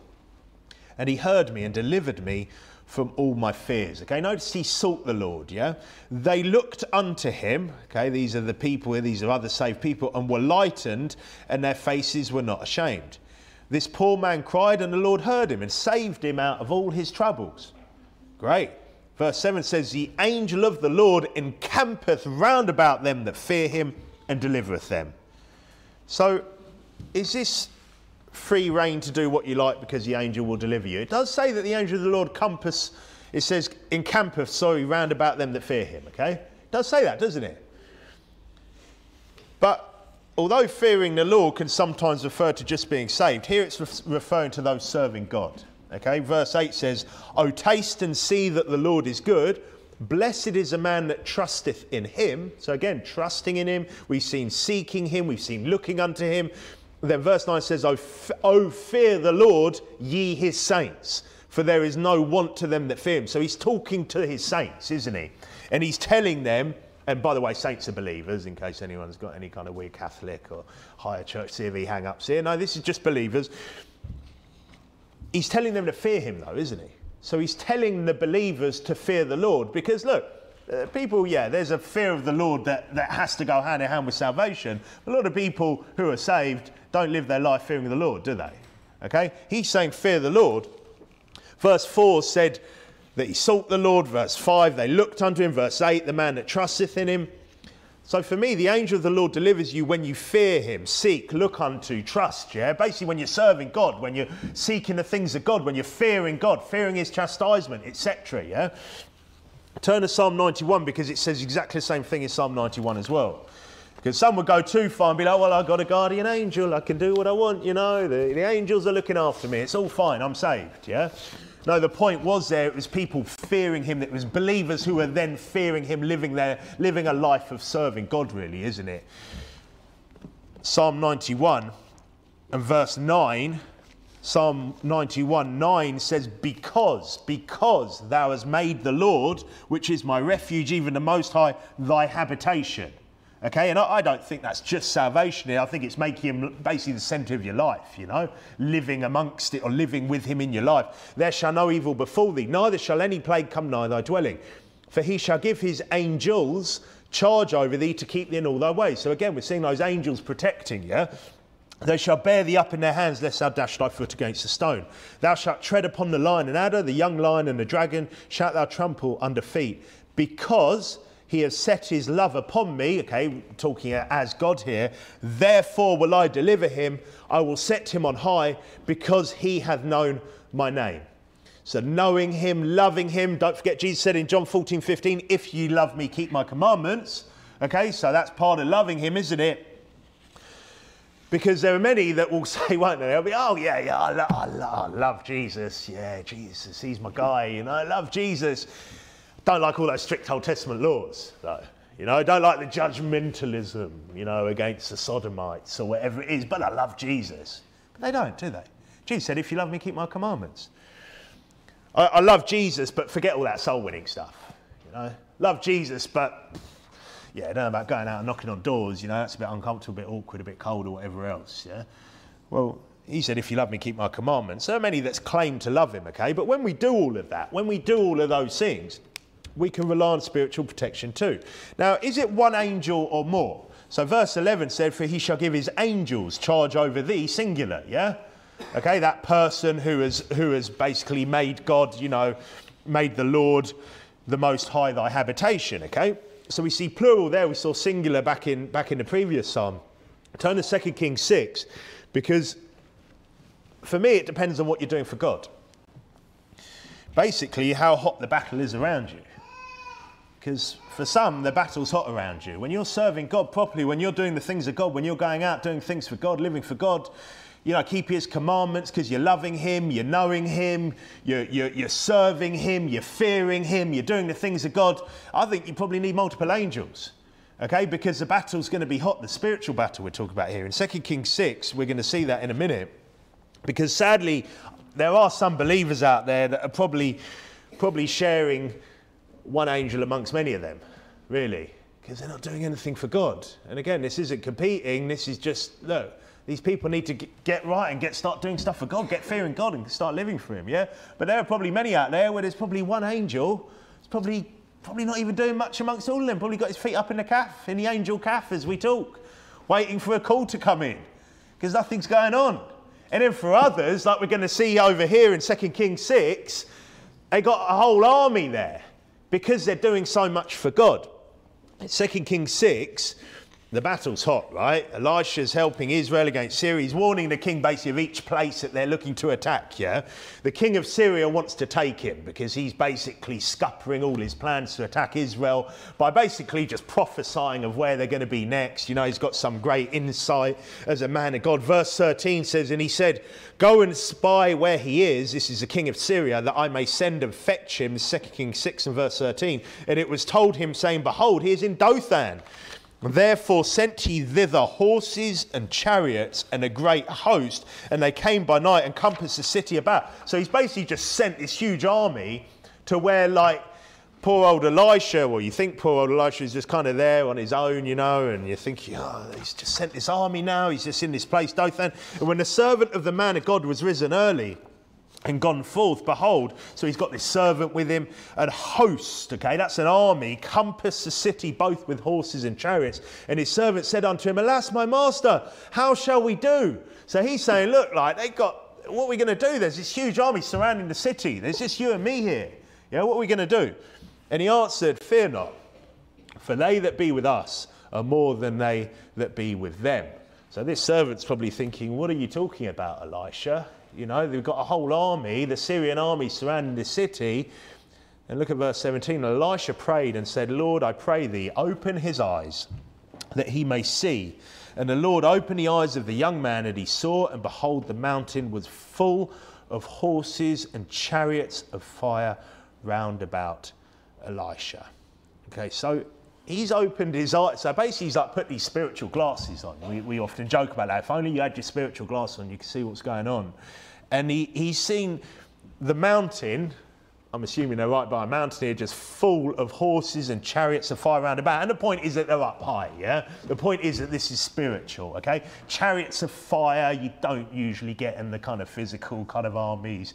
A: and he heard me and delivered me from all my fears. Okay, notice he sought the Lord, yeah? They looked unto him, okay, these are the people, these are other saved people, and were lightened, and their faces were not ashamed. This poor man cried, and the Lord heard him and saved him out of all his troubles. Great. Verse 7 says, The angel of the Lord encampeth round about them that fear him and delivereth them. So, is this free reign to do what you like because the angel will deliver you. It does say that the angel of the Lord compass, it says, encampeth, sorry, round about them that fear him, okay? It does say that, doesn't it? But although fearing the Lord can sometimes refer to just being saved, here it's re- referring to those serving God. Okay, verse 8 says, Oh, taste and see that the Lord is good. Blessed is a man that trusteth in him. So again, trusting in him. We've seen seeking him. We've seen looking unto him. Then verse 9 says, oh, f- oh, fear the Lord, ye his saints, for there is no want to them that fear him. So he's talking to his saints, isn't he? And he's telling them, and by the way, saints are believers, in case anyone's got any kind of weird Catholic or higher church CV hang ups here. No, this is just believers. He's telling them to fear him, though, isn't he? So he's telling the believers to fear the Lord because, look, uh, people, yeah, there's a fear of the Lord that, that has to go hand in hand with salvation. A lot of people who are saved don't live their life fearing the Lord, do they? Okay? He's saying, fear the Lord. Verse 4 said that he sought the Lord. Verse 5, they looked unto him. Verse 8, the man that trusteth in him. So for me, the angel of the Lord delivers you when you fear him, seek, look unto, trust, yeah? Basically, when you're serving God, when you're seeking the things of God, when you're fearing God, fearing his chastisement, etc., yeah? Turn to Psalm 91 because it says exactly the same thing in Psalm 91 as well. Because some would go too far and be like, well, I've got a guardian angel, I can do what I want, you know, the, the angels are looking after me, it's all fine, I'm saved, yeah? No, the point was there, it was people fearing him, it was believers who were then fearing him, living their, living a life of serving God, really, isn't it? Psalm 91 and verse 9, Psalm 91 9 says, Because, because thou hast made the Lord, which is my refuge, even the Most High, thy habitation. Okay, and I, I don't think that's just salvation here. I think it's making him basically the centre of your life, you know, living amongst it or living with him in your life. There shall no evil befall thee, neither shall any plague come nigh thy dwelling. For he shall give his angels charge over thee to keep thee in all thy ways. So again, we're seeing those angels protecting you. They shall bear thee up in their hands, lest thou dash thy foot against a stone. Thou shalt tread upon the lion and adder, the young lion and the dragon shalt thou trample under feet. Because he has set his love upon me, okay, talking as God here, therefore will I deliver him. I will set him on high because he hath known my name. So, knowing him, loving him, don't forget, Jesus said in John 14, 15, if you love me, keep my commandments. Okay, so that's part of loving him, isn't it? Because there are many that will say, won't they? They'll be, oh, yeah, yeah, I, lo- I, lo- I love Jesus. Yeah, Jesus, he's my guy. You know, I love Jesus. Don't like all those strict Old Testament laws, though. You know, I don't like the judgmentalism, you know, against the sodomites or whatever it is, but I love Jesus. But they don't, do they? Jesus said, if you love me, keep my commandments. I, I love Jesus, but forget all that soul winning stuff. You know, love Jesus, but yeah, I don't know about going out and knocking on doors, you know, that's a bit uncomfortable, a bit awkward, a bit cold, or whatever else, yeah? Well, he said, if you love me, keep my commandments. Are many that's claim to love him, okay? But when we do all of that, when we do all of those things, we can rely on spiritual protection too. Now, is it one angel or more? So, verse 11 said, For he shall give his angels charge over thee, singular, yeah? Okay, that person who has, who has basically made God, you know, made the Lord the Most High thy habitation, okay? So we see plural there, we saw singular back in, back in the previous psalm. Turn to 2 Kings 6, because for me it depends on what you're doing for God. Basically, how hot the battle is around you. Because for some, the battle's hot around you. When you're serving God properly, when you're doing the things of God, when you're going out doing things for God, living for God, you know, keep His commandments because you're loving Him, you're knowing Him, you're, you're, you're serving Him, you're fearing Him, you're doing the things of God. I think you probably need multiple angels, okay? Because the battle's going to be hot, the spiritual battle we're talking about here. In 2 Kings 6, we're going to see that in a minute. Because sadly, there are some believers out there that are probably, probably sharing one angel amongst many of them, really, because they're not doing anything for God. And again, this isn't competing, this is just, look, these people need to get right and get start doing stuff for God, get fearing God and start living for Him, yeah? But there are probably many out there where there's probably one angel, it's probably, probably not even doing much amongst all of them, probably got his feet up in the calf, in the angel calf as we talk, waiting for a call to come in, because nothing's going on. And then for others, like we're going to see over here in 2 Kings 6, they got a whole army there because they're doing so much for God. In 2 Kings 6, the battle's hot, right? Elisha's helping Israel against Syria. He's warning the king basically of each place that they're looking to attack, yeah? The king of Syria wants to take him because he's basically scuppering all his plans to attack Israel by basically just prophesying of where they're going to be next. You know, he's got some great insight as a man of God. Verse 13 says, And he said, Go and spy where he is. This is the king of Syria, that I may send and fetch him. 2 Kings 6 and verse 13. And it was told him, saying, Behold, he is in Dothan. Therefore sent he thither horses and chariots and a great host, and they came by night and compassed the city about. So he's basically just sent this huge army to where, like, poor old Elisha, well, you think poor old Elisha is just kind of there on his own, you know, and you're thinking, oh, he's just sent this army now, he's just in this place, Dothan. And when the servant of the man of God was risen early, and gone forth, behold, so he's got this servant with him, and host, okay, that's an army, compass the city both with horses and chariots. And his servant said unto him, Alas, my master, how shall we do? So he's saying, Look, like, they've got, what are we going to do? There's this huge army surrounding the city. There's just you and me here. Yeah, what are we going to do? And he answered, Fear not, for they that be with us are more than they that be with them. So this servant's probably thinking, What are you talking about, Elisha? You know, they've got a whole army, the Syrian army surrounding the city. And look at verse 17. Elisha prayed and said, Lord, I pray thee, open his eyes that he may see. And the Lord opened the eyes of the young man, and he saw, and behold, the mountain was full of horses and chariots of fire round about Elisha. Okay, so he's opened his eyes. So basically, he's like put these spiritual glasses on. We, we often joke about that. If only you had your spiritual glasses on, you could see what's going on and he, he's seen the mountain. I'm assuming they're right by a mountain here, just full of horses and chariots of fire round about. And the point is that they're up high, yeah? The point is that this is spiritual, okay? Chariots of fire you don't usually get in the kind of physical kind of armies.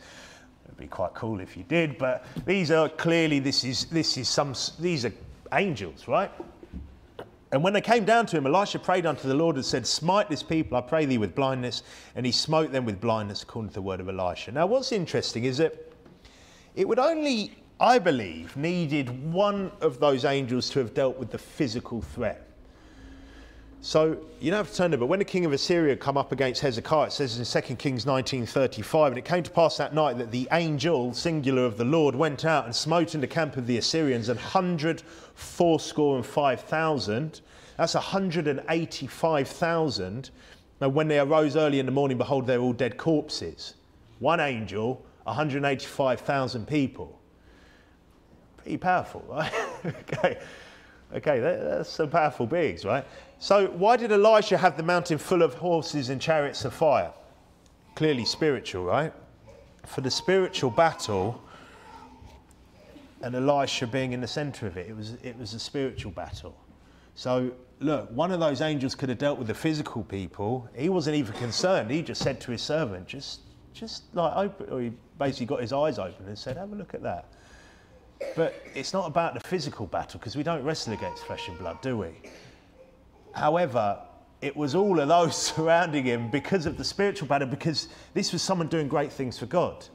A: It'd be quite cool if you did, but these are clearly, this is, this is some, these are angels, right? And when they came down to him, Elisha prayed unto the Lord and said, Smite this people, I pray thee, with blindness. And he smote them with blindness, according to the word of Elisha. Now, what's interesting is that it would only, I believe, needed one of those angels to have dealt with the physical threat. So you don't have to turn it, but when the king of Assyria come up against Hezekiah, it says in 2 Kings 19:35, and it came to pass that night that the angel, singular of the Lord, went out and smote in the camp of the Assyrians an hundred fourscore and five thousand. That's a hundred and when they arose early in the morning, behold, they're all dead corpses. One angel, 185,000 people. Pretty powerful, right? okay. Okay, that's some powerful beings, right? So, why did Elisha have the mountain full of horses and chariots of fire? Clearly spiritual, right? For the spiritual battle, and Elisha being in the center of it, it was, it was a spiritual battle. So, look, one of those angels could have dealt with the physical people. He wasn't even concerned. He just said to his servant, just, just like open, or he basically got his eyes open and said, have a look at that. But it's not about the physical battle because we don't wrestle against flesh and blood, do we? However, it was all of those surrounding him because of the spiritual battle, because this was someone doing great things for God.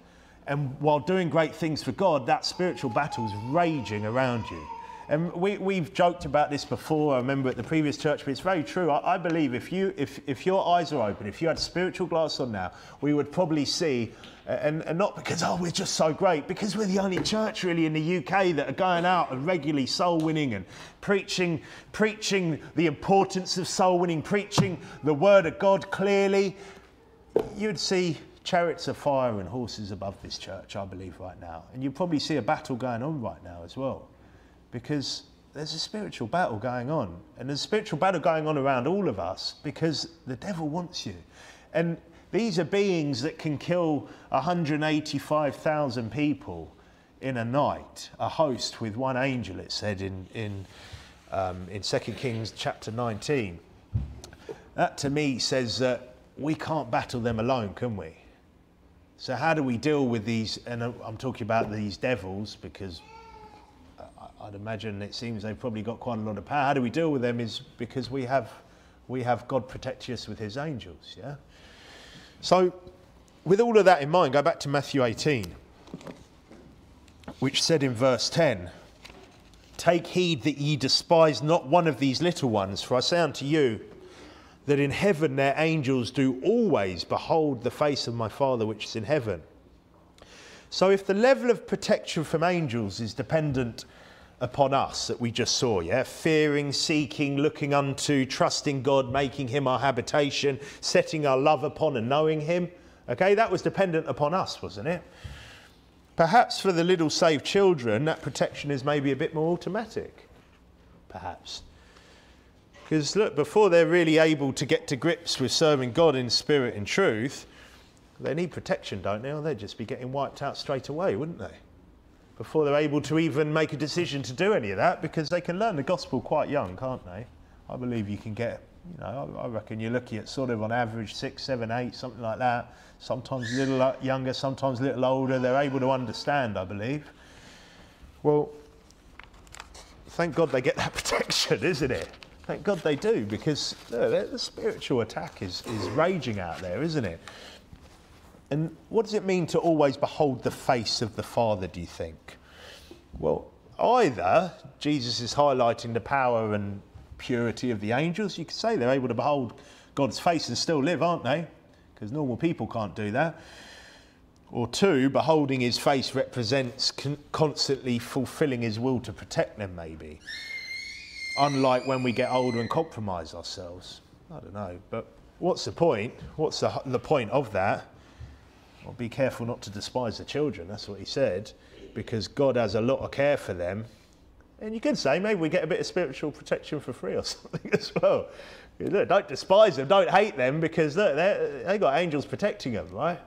A: And while doing great things for God, that spiritual battle is raging around you. And we, we've joked about this before, I remember at the previous church, but it's very true. I, I believe if, you, if, if your eyes are open, if you had spiritual glass on now, we would probably see, and, and not because, oh, we're just so great, because we're the only church really in the UK that are going out and regularly soul winning and preaching, preaching the importance of soul winning, preaching the word of God clearly. You'd see chariots of fire and horses above this church, I believe, right now. And you'd probably see a battle going on right now as well because there's a spiritual battle going on. And there's a spiritual battle going on around all of us because the devil wants you. And these are beings that can kill 185,000 people in a night, a host with one angel, it said in, in, um, in 2 Kings chapter 19. That to me says that we can't battle them alone, can we? So, how do we deal with these? And I'm talking about these devils because I'd imagine it seems they've probably got quite a lot of power. How do we deal with them is because we have, we have God protecting us with his angels, yeah? So, with all of that in mind, go back to Matthew 18, which said in verse 10, Take heed that ye despise not one of these little ones, for I say unto you that in heaven their angels do always behold the face of my Father which is in heaven. So if the level of protection from angels is dependent upon us that we just saw, yeah? Fearing, seeking, looking unto, trusting God, making him our habitation, setting our love upon and knowing him. Okay, that was dependent upon us, wasn't it? Perhaps for the little saved children, that protection is maybe a bit more automatic. Perhaps. Because look, before they're really able to get to grips with serving God in spirit and truth, they need protection, don't they? Or they'd just be getting wiped out straight away, wouldn't they? Before they're able to even make a decision to do any of that, because they can learn the gospel quite young, can't they? I believe you can get, you know, I reckon you're looking at sort of on average six, seven, eight, something like that. Sometimes a little uh, younger, sometimes a little older. They're able to understand, I believe. Well, thank God they get that protection, isn't it? Thank God they do, because look, the spiritual attack is, is raging out there, isn't it? And what does it mean to always behold the face of the Father, do you think? Well, either Jesus is highlighting the power and purity of the angels, you could say they're able to behold God's face and still live, aren't they? Because normal people can't do that. Or two, beholding his face represents con- constantly fulfilling his will to protect them, maybe. Unlike when we get older and compromise ourselves. I don't know. But what's the point? What's the, the point of that? Well, be careful not to despise the children. That's what he said, because God has a lot of care for them. And you could say maybe we get a bit of spiritual protection for free or something as well. Look, don't despise them, don't hate them, because look, they got angels protecting them, right?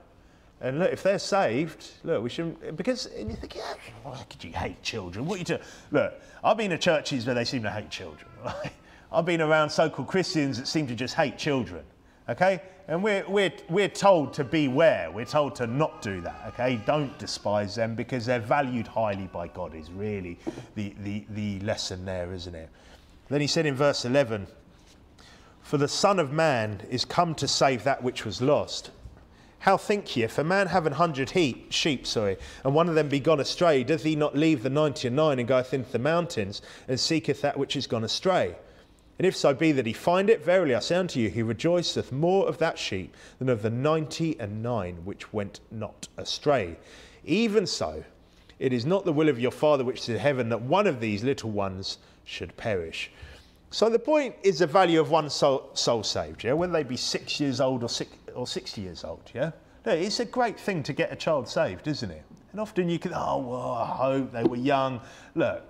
A: And look, if they're saved, look, we shouldn't, because and you think, yeah, why could you hate children? What you do? Look, I've been to churches where they seem to hate children, right? I've been around so-called Christians that seem to just hate children, okay? And we're, we're, we're told to beware. We're told to not do that, okay? Don't despise them because they're valued highly by God is really the, the, the lesson there, isn't it? Then he said in verse 11, For the Son of Man is come to save that which was lost. How think ye, if a man have an hundred heap, sheep, sorry, and one of them be gone astray, doth he not leave the ninety and nine and goeth into the mountains and seeketh that which is gone astray? And if so be that he find it, verily I say unto you, he rejoiceth more of that sheep than of the ninety and nine which went not astray. Even so, it is not the will of your Father which is in heaven that one of these little ones should perish. So the point is the value of one soul, soul saved, yeah? Whether they be six years old or, six, or 60 years old, yeah? No, it's a great thing to get a child saved, isn't it? And often you can, oh, well, I hope they were young. Look,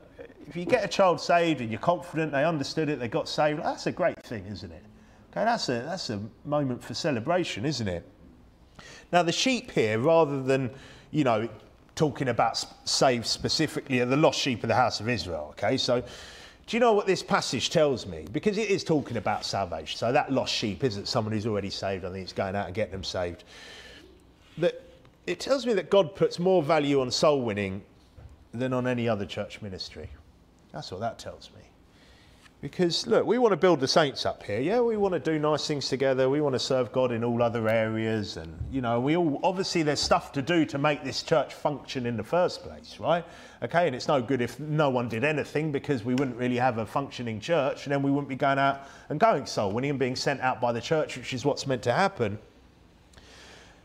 A: if you get a child saved and you're confident they understood it, they got saved, that's a great thing, isn't it? Okay, that's a, that's a moment for celebration, isn't it? Now, the sheep here, rather than, you know, talking about saved specifically, are the lost sheep of the house of Israel, okay? So, do you know what this passage tells me? Because it is talking about salvation. So, that lost sheep isn't someone who's already saved. I think it's going out and getting them saved. That it tells me that God puts more value on soul winning than on any other church ministry. That's what that tells me. Because, look, we want to build the saints up here. Yeah, we want to do nice things together. We want to serve God in all other areas. And, you know, we all, obviously, there's stuff to do to make this church function in the first place, right? Okay, and it's no good if no one did anything because we wouldn't really have a functioning church and then we wouldn't be going out and going soul winning and being sent out by the church, which is what's meant to happen.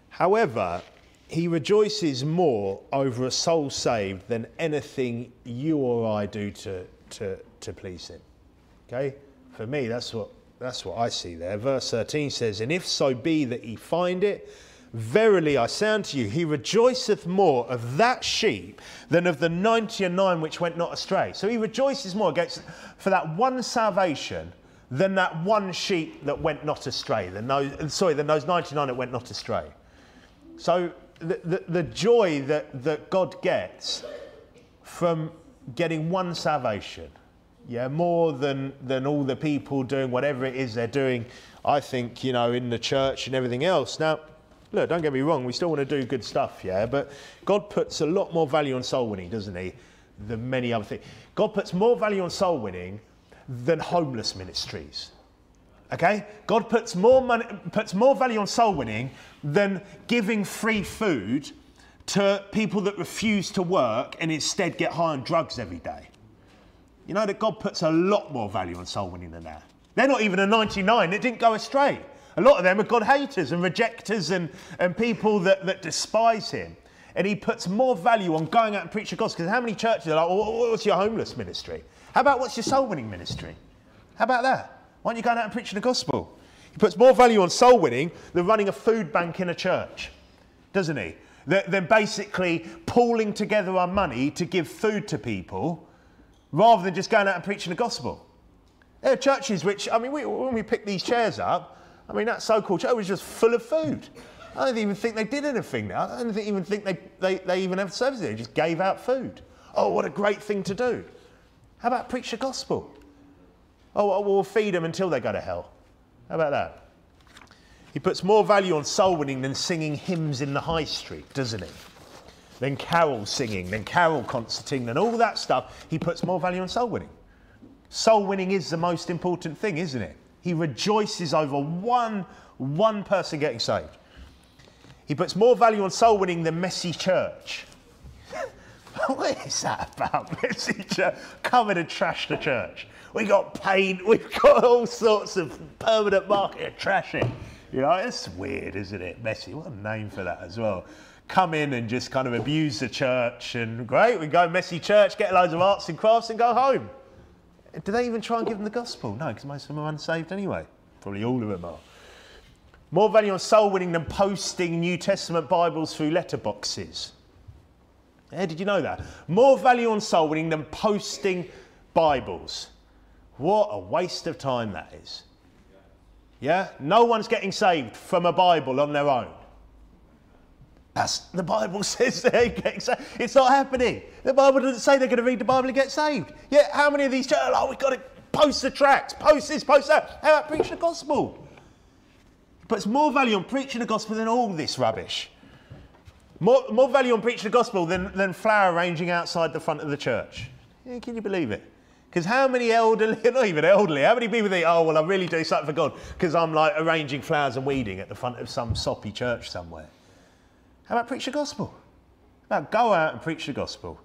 A: However, he rejoices more over a soul saved than anything you or I do to, to, to please him. Okay? For me, that's what, that's what I see there. Verse 13 says, And if so be that he find it, verily I say unto you, he rejoiceth more of that sheep than of the ninety and nine which went not astray. So he rejoices more against, for that one salvation than that one sheep that went not astray, than those, sorry, than those 99 that went not astray. So the, the, joy that, that God gets from getting one salvation, yeah, more than, than all the people doing whatever it is they're doing, I think, you know, in the church and everything else. Now, look, don't get me wrong, we still want to do good stuff, yeah, but God puts a lot more value on soul winning, doesn't He, than many other things. God puts more value on soul winning than homeless ministries. Okay? God puts more, money, puts more value on soul winning than giving free food to people that refuse to work and instead get high on drugs every day. You know that God puts a lot more value on soul winning than that. They're not even a 99 that didn't go astray. A lot of them are God haters and rejectors and, and people that, that despise Him. And He puts more value on going out and preaching the gospel. Because how many churches are like, well, what's your homeless ministry? How about what's your soul winning ministry? How about that? Why aren't you going out and preaching the gospel? He puts more value on soul winning than running a food bank in a church, doesn't he? Than basically pooling together our money to give food to people rather than just going out and preaching the gospel. There are churches which, I mean, we, when we picked these chairs up, I mean, that so called church was just full of food. I don't even think they did anything now. I don't even think they, they, they even have services. They just gave out food. Oh, what a great thing to do. How about preach the gospel? Oh, oh, we'll feed them until they go to hell. How about that? He puts more value on soul winning than singing hymns in the high street, doesn't he? Than carol singing, than carol concerting, than all that stuff. He puts more value on soul winning. Soul winning is the most important thing, isn't it? He rejoices over one, one person getting saved. He puts more value on soul winning than messy church. what is that about? Messy church? Come in and trash the church. We got paint, we've got all sorts of permanent market trashing. You know, it's weird, isn't it? Messy. What a name for that as well. Come in and just kind of abuse the church and great, we go messy church, get loads of arts and crafts and go home. Do they even try and give them the gospel? No, because most of them are unsaved anyway. Probably all of them are. More value on soul winning than posting New Testament Bibles through letterboxes. Yeah, did you know that? More value on soul winning than posting Bibles. What a waste of time that is. Yeah? No one's getting saved from a Bible on their own. That's, the Bible says they're getting saved. It's not happening. The Bible doesn't say they're going to read the Bible and get saved. Yeah, how many of these churches, oh, we've got to post the tracts, post this, post that. How about preach the gospel? It puts more value on preaching the gospel than all this rubbish. More, more value on preaching the gospel than, than flower arranging outside the front of the church. Yeah, can you believe it? Because how many elderly, not even elderly, how many people think, oh, well, I really do something for God because I'm like arranging flowers and weeding at the front of some soppy church somewhere? How about preach the gospel? How about go out and preach the gospel?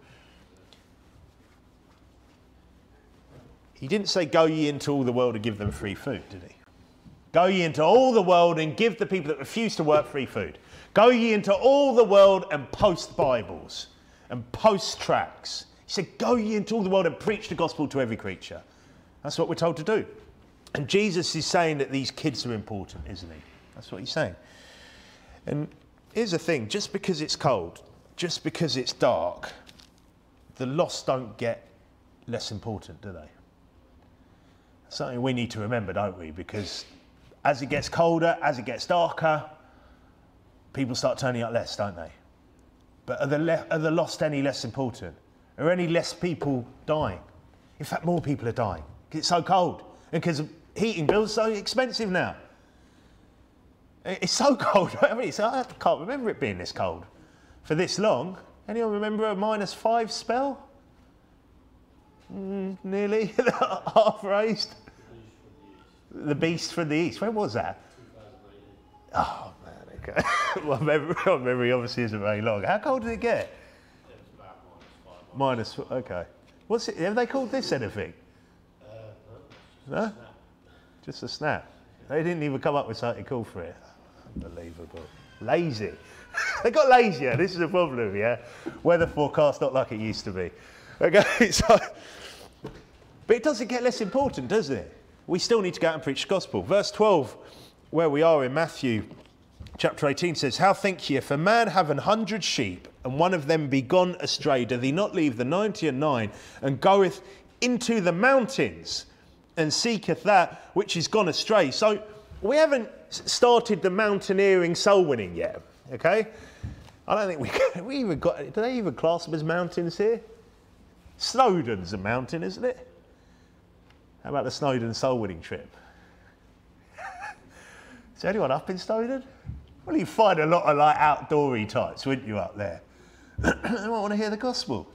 A: He didn't say, Go ye into all the world and give them free food, did he? Go ye into all the world and give the people that refuse to work free food. Go ye into all the world and post Bibles and post tracts he said, Go ye into all the world and preach the gospel to every creature. That's what we're told to do. And Jesus is saying that these kids are important, isn't he? That's what he's saying. And here's the thing just because it's cold, just because it's dark, the lost don't get less important, do they? Something we need to remember, don't we? Because as it gets colder, as it gets darker, people start turning up less, don't they? But are the, le- are the lost any less important? Are any less people dying? In fact, more people are dying because it's so cold and because heating bills are so expensive now. It's so cold. I mean, I can't remember it being this cold for this long. Anyone remember a minus five spell? Mm, nearly half raised. The beast from the east. When was that? Oh man, okay. well, memory, memory obviously isn't very long. How cold did it get? Minus, okay. What's it, have they called this anything? Uh, no, no? Just a snap. They didn't even come up with something cool for it. Unbelievable. Lazy. they got lazier. This is a problem, yeah? Weather forecast not like it used to be. Okay, so, but it doesn't get less important, does it? We still need to go out and preach the gospel. Verse 12, where we are in Matthew chapter 18 says, How think ye, if a man have an hundred sheep, and one of them be gone astray, doth he not leave the ninety and nine, and goeth into the mountains, and seeketh that which is gone astray? So we haven't started the mountaineering soul winning yet, okay? I don't think we, we even got, do they even class them as mountains here? Snowdon's a mountain, isn't it? How about the Snowdon soul winning trip? Is anyone up in Snowdon? Well, you find a lot of like outdoory types, wouldn't you, up there? I want to hear the gospel.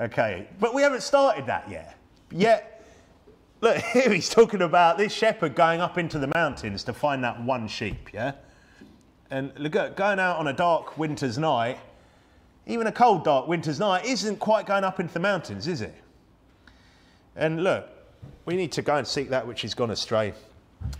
A: Okay, but we haven't started that yet. Yet, look, here he's talking about this shepherd going up into the mountains to find that one sheep, yeah? And look going out on a dark winter's night, even a cold, dark winter's night, isn't quite going up into the mountains, is it? And look, we need to go and seek that which has gone astray.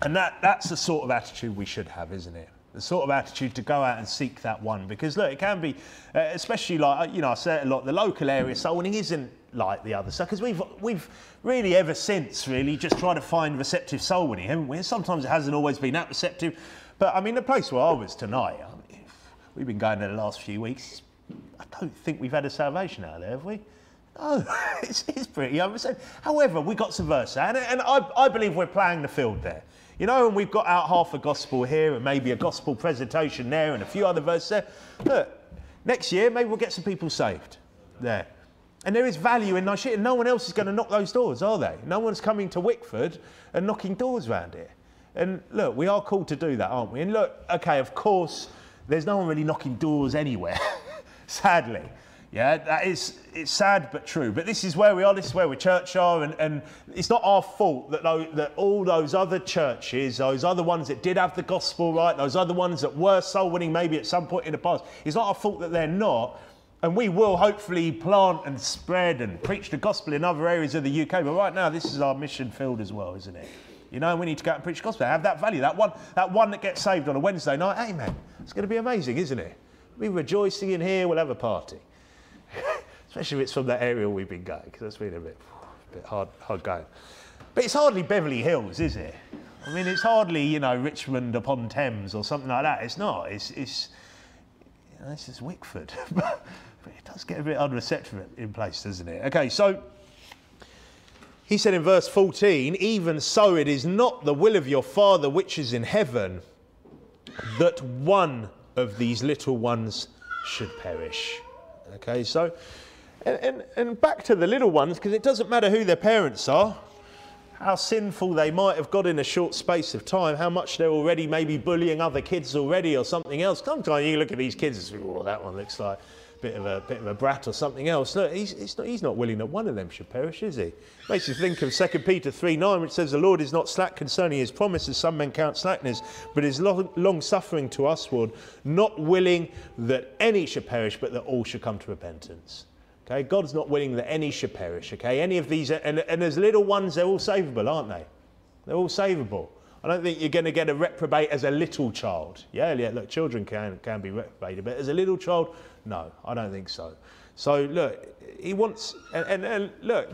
A: And that, that's the sort of attitude we should have, isn't it? The sort of attitude to go out and seek that one. Because look, it can be, uh, especially like, you know, I say it a lot, the local area soul winning isn't like the other stuff. Because we've, we've really ever since really just tried to find receptive soul winning, haven't we? Sometimes it hasn't always been that receptive. But I mean, the place where I was tonight, I mean, we've been going there the last few weeks. I don't think we've had a salvation out there, have we? No, it's, it's pretty. However, we got some verse and, and I, I believe we're playing the field there. You know, and we've got out half a gospel here and maybe a gospel presentation there and a few other verses there. Look, next year, maybe we'll get some people saved there. And there is value in those shit, and no one else is going to knock those doors, are they? No one's coming to Wickford and knocking doors around here. And look, we are called to do that, aren't we? And look, okay, of course, there's no one really knocking doors anywhere, sadly. Yeah, that is it's sad but true. But this is where we are. This is where we church are, and, and it's not our fault that that all those other churches, those other ones that did have the gospel right, those other ones that were soul winning maybe at some point in the past, it's not our fault that they're not. And we will hopefully plant and spread and preach the gospel in other areas of the UK. But right now, this is our mission field as well, isn't it? You know, we need to go out and preach the gospel. Have that value. That one, that one that gets saved on a Wednesday night. Amen. It's going to be amazing, isn't it? We'll be rejoicing in here. We'll have a party. Especially if it's from that area we've been going, because that's been a bit, a bit hard, hard going. But it's hardly Beverly Hills, is it? I mean, it's hardly, you know, Richmond upon Thames or something like that. It's not. It's, it's you know, this is Wickford. but it does get a bit unreceptive in place, doesn't it? Okay, so he said in verse 14, even so it is not the will of your Father which is in heaven that one of these little ones should perish. Okay, so, and, and, and back to the little ones, because it doesn't matter who their parents are, how sinful they might have got in a short space of time, how much they're already maybe bullying other kids already or something else. Sometimes you look at these kids and say, oh, that one looks like bit of a bit of a brat or something else. Look, he's, not, he's not willing that one of them should perish, is he? Makes you think of 2 Peter 3 9, which says, The Lord is not slack concerning his promises, some men count slackness, but is long suffering to us, usward, not willing that any should perish, but that all should come to repentance. Okay, God's not willing that any should perish. Okay, any of these, and, and as little ones, they're all savable, aren't they? They're all savable. I don't think you're going to get a reprobate as a little child. Yeah, yeah, look, children can, can be reprobated, but as a little child, no, I don't think so. So, look, he wants, and, and, and look,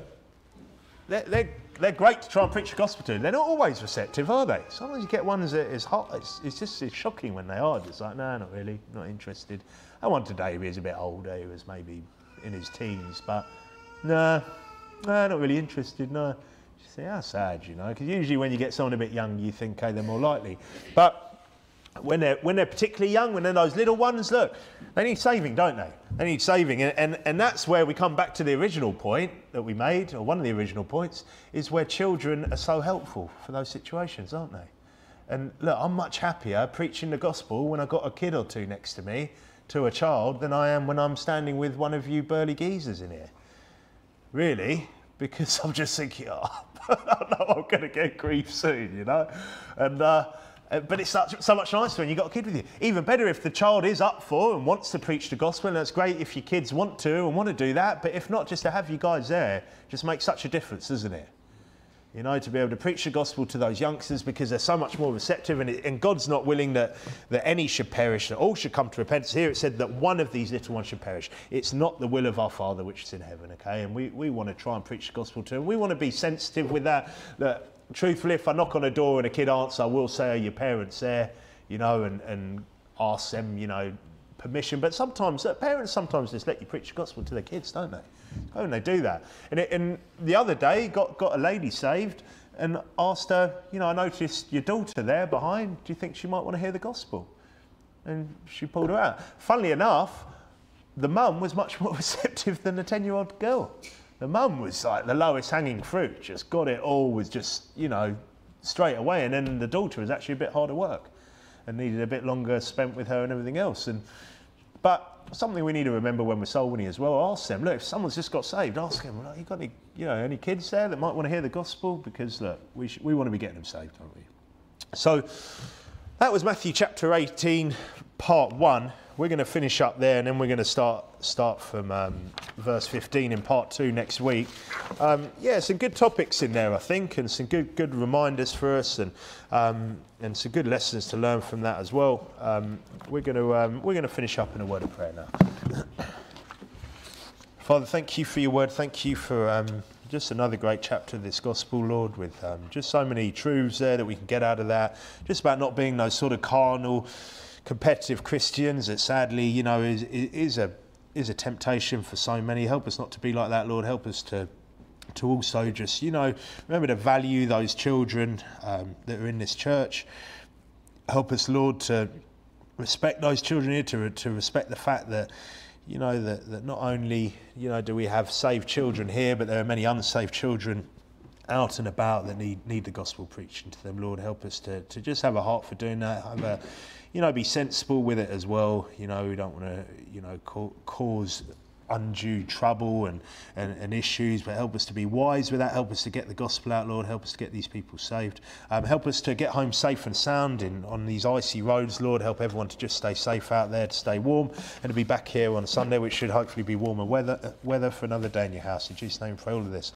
A: they're, they're, they're great to try and preach the gospel to. They're not always receptive, are they? Sometimes you get ones that is hot. It's, it's just it's shocking when they are. It's like, no, not really, not interested. I want today, he was a bit older, he was maybe in his teens, but no, no, not really interested, no. You say, how sad, you know, because usually when you get someone a bit young, you think, okay, they're more likely. But when they're, when they're particularly young, when they're those little ones, look, they need saving, don't they? They need saving. And, and, and that's where we come back to the original point that we made, or one of the original points, is where children are so helpful for those situations, aren't they? And look, I'm much happier preaching the gospel when I've got a kid or two next to me to a child than I am when I'm standing with one of you burly geezers in here. Really, because I'm just thinking, oh, I know I'm going to get grief soon, you know? And, uh, uh, but it's such, so much nicer when you've got a kid with you. Even better if the child is up for and wants to preach the gospel, and that's great if your kids want to and want to do that. But if not, just to have you guys there just makes such a difference, doesn't it? You know, to be able to preach the gospel to those youngsters because they're so much more receptive, and, it, and God's not willing that, that any should perish, that all should come to repentance. Here it said that one of these little ones should perish. It's not the will of our Father which is in heaven, okay? And we, we want to try and preach the gospel to them. We want to be sensitive with that, that truthfully, if I knock on a door and a kid answers, I will say, are your parents there? You know, and, and ask them, you know, permission. But sometimes, uh, parents sometimes just let you preach the gospel to their kids, don't they? Oh, and they do that. And, it, and the other day, got, got a lady saved and asked her, you know, I noticed your daughter there behind. Do you think she might want to hear the gospel? And she pulled her out. Funnily enough, the mum was much more receptive than the 10 year old girl. The mum was like the lowest hanging fruit, just got it all, was just, you know, straight away. And then the daughter was actually a bit harder work and needed a bit longer spent with her and everything else. And But something we need to remember when we're soul winning as well, ask them, look, if someone's just got saved, ask them, well, you got any, you know, any kids there that might want to hear the gospel? Because look, we, sh- we want to be getting them saved, don't we? So that was Matthew chapter 18, part one. we're going to finish up there, and then we're going to start start from um, verse 15 in part two next week. Um, yeah, some good topics in there, I think, and some good good reminders for us, and um, and some good lessons to learn from that as well. Um, we're going to um, we're to finish up in a word of prayer now. Father, thank you for your word. Thank you for um, just another great chapter of this gospel, Lord, with just so many truths there that we can get out of that. Just about not being those sort of carnal, competitive Christians that sadly, you know, is, is a is a temptation for so many. Help us not to be like that, Lord. Help us to to also just, you know, remember to value those children um, that are in this church. Help us, Lord, to respect those children here, to, to respect the fact that you know, that, that not only, you know, do we have saved children here, but there are many unsaved children out and about that need, need the gospel preaching to them. Lord, help us to, to just have a heart for doing that, have a, you know, be sensible with it as well. You know, we don't want to, you know, cause undue trouble and, and, and, issues, but help us to be wise with that. Help us to get the gospel out, Lord. Help us to get these people saved. Um, help us to get home safe and sound in, on these icy roads, Lord. Help everyone to just stay safe out there, to stay warm, and to be back here on Sunday, which should hopefully be warmer weather, weather for another day in your house. In Jesus' name, pray all of this.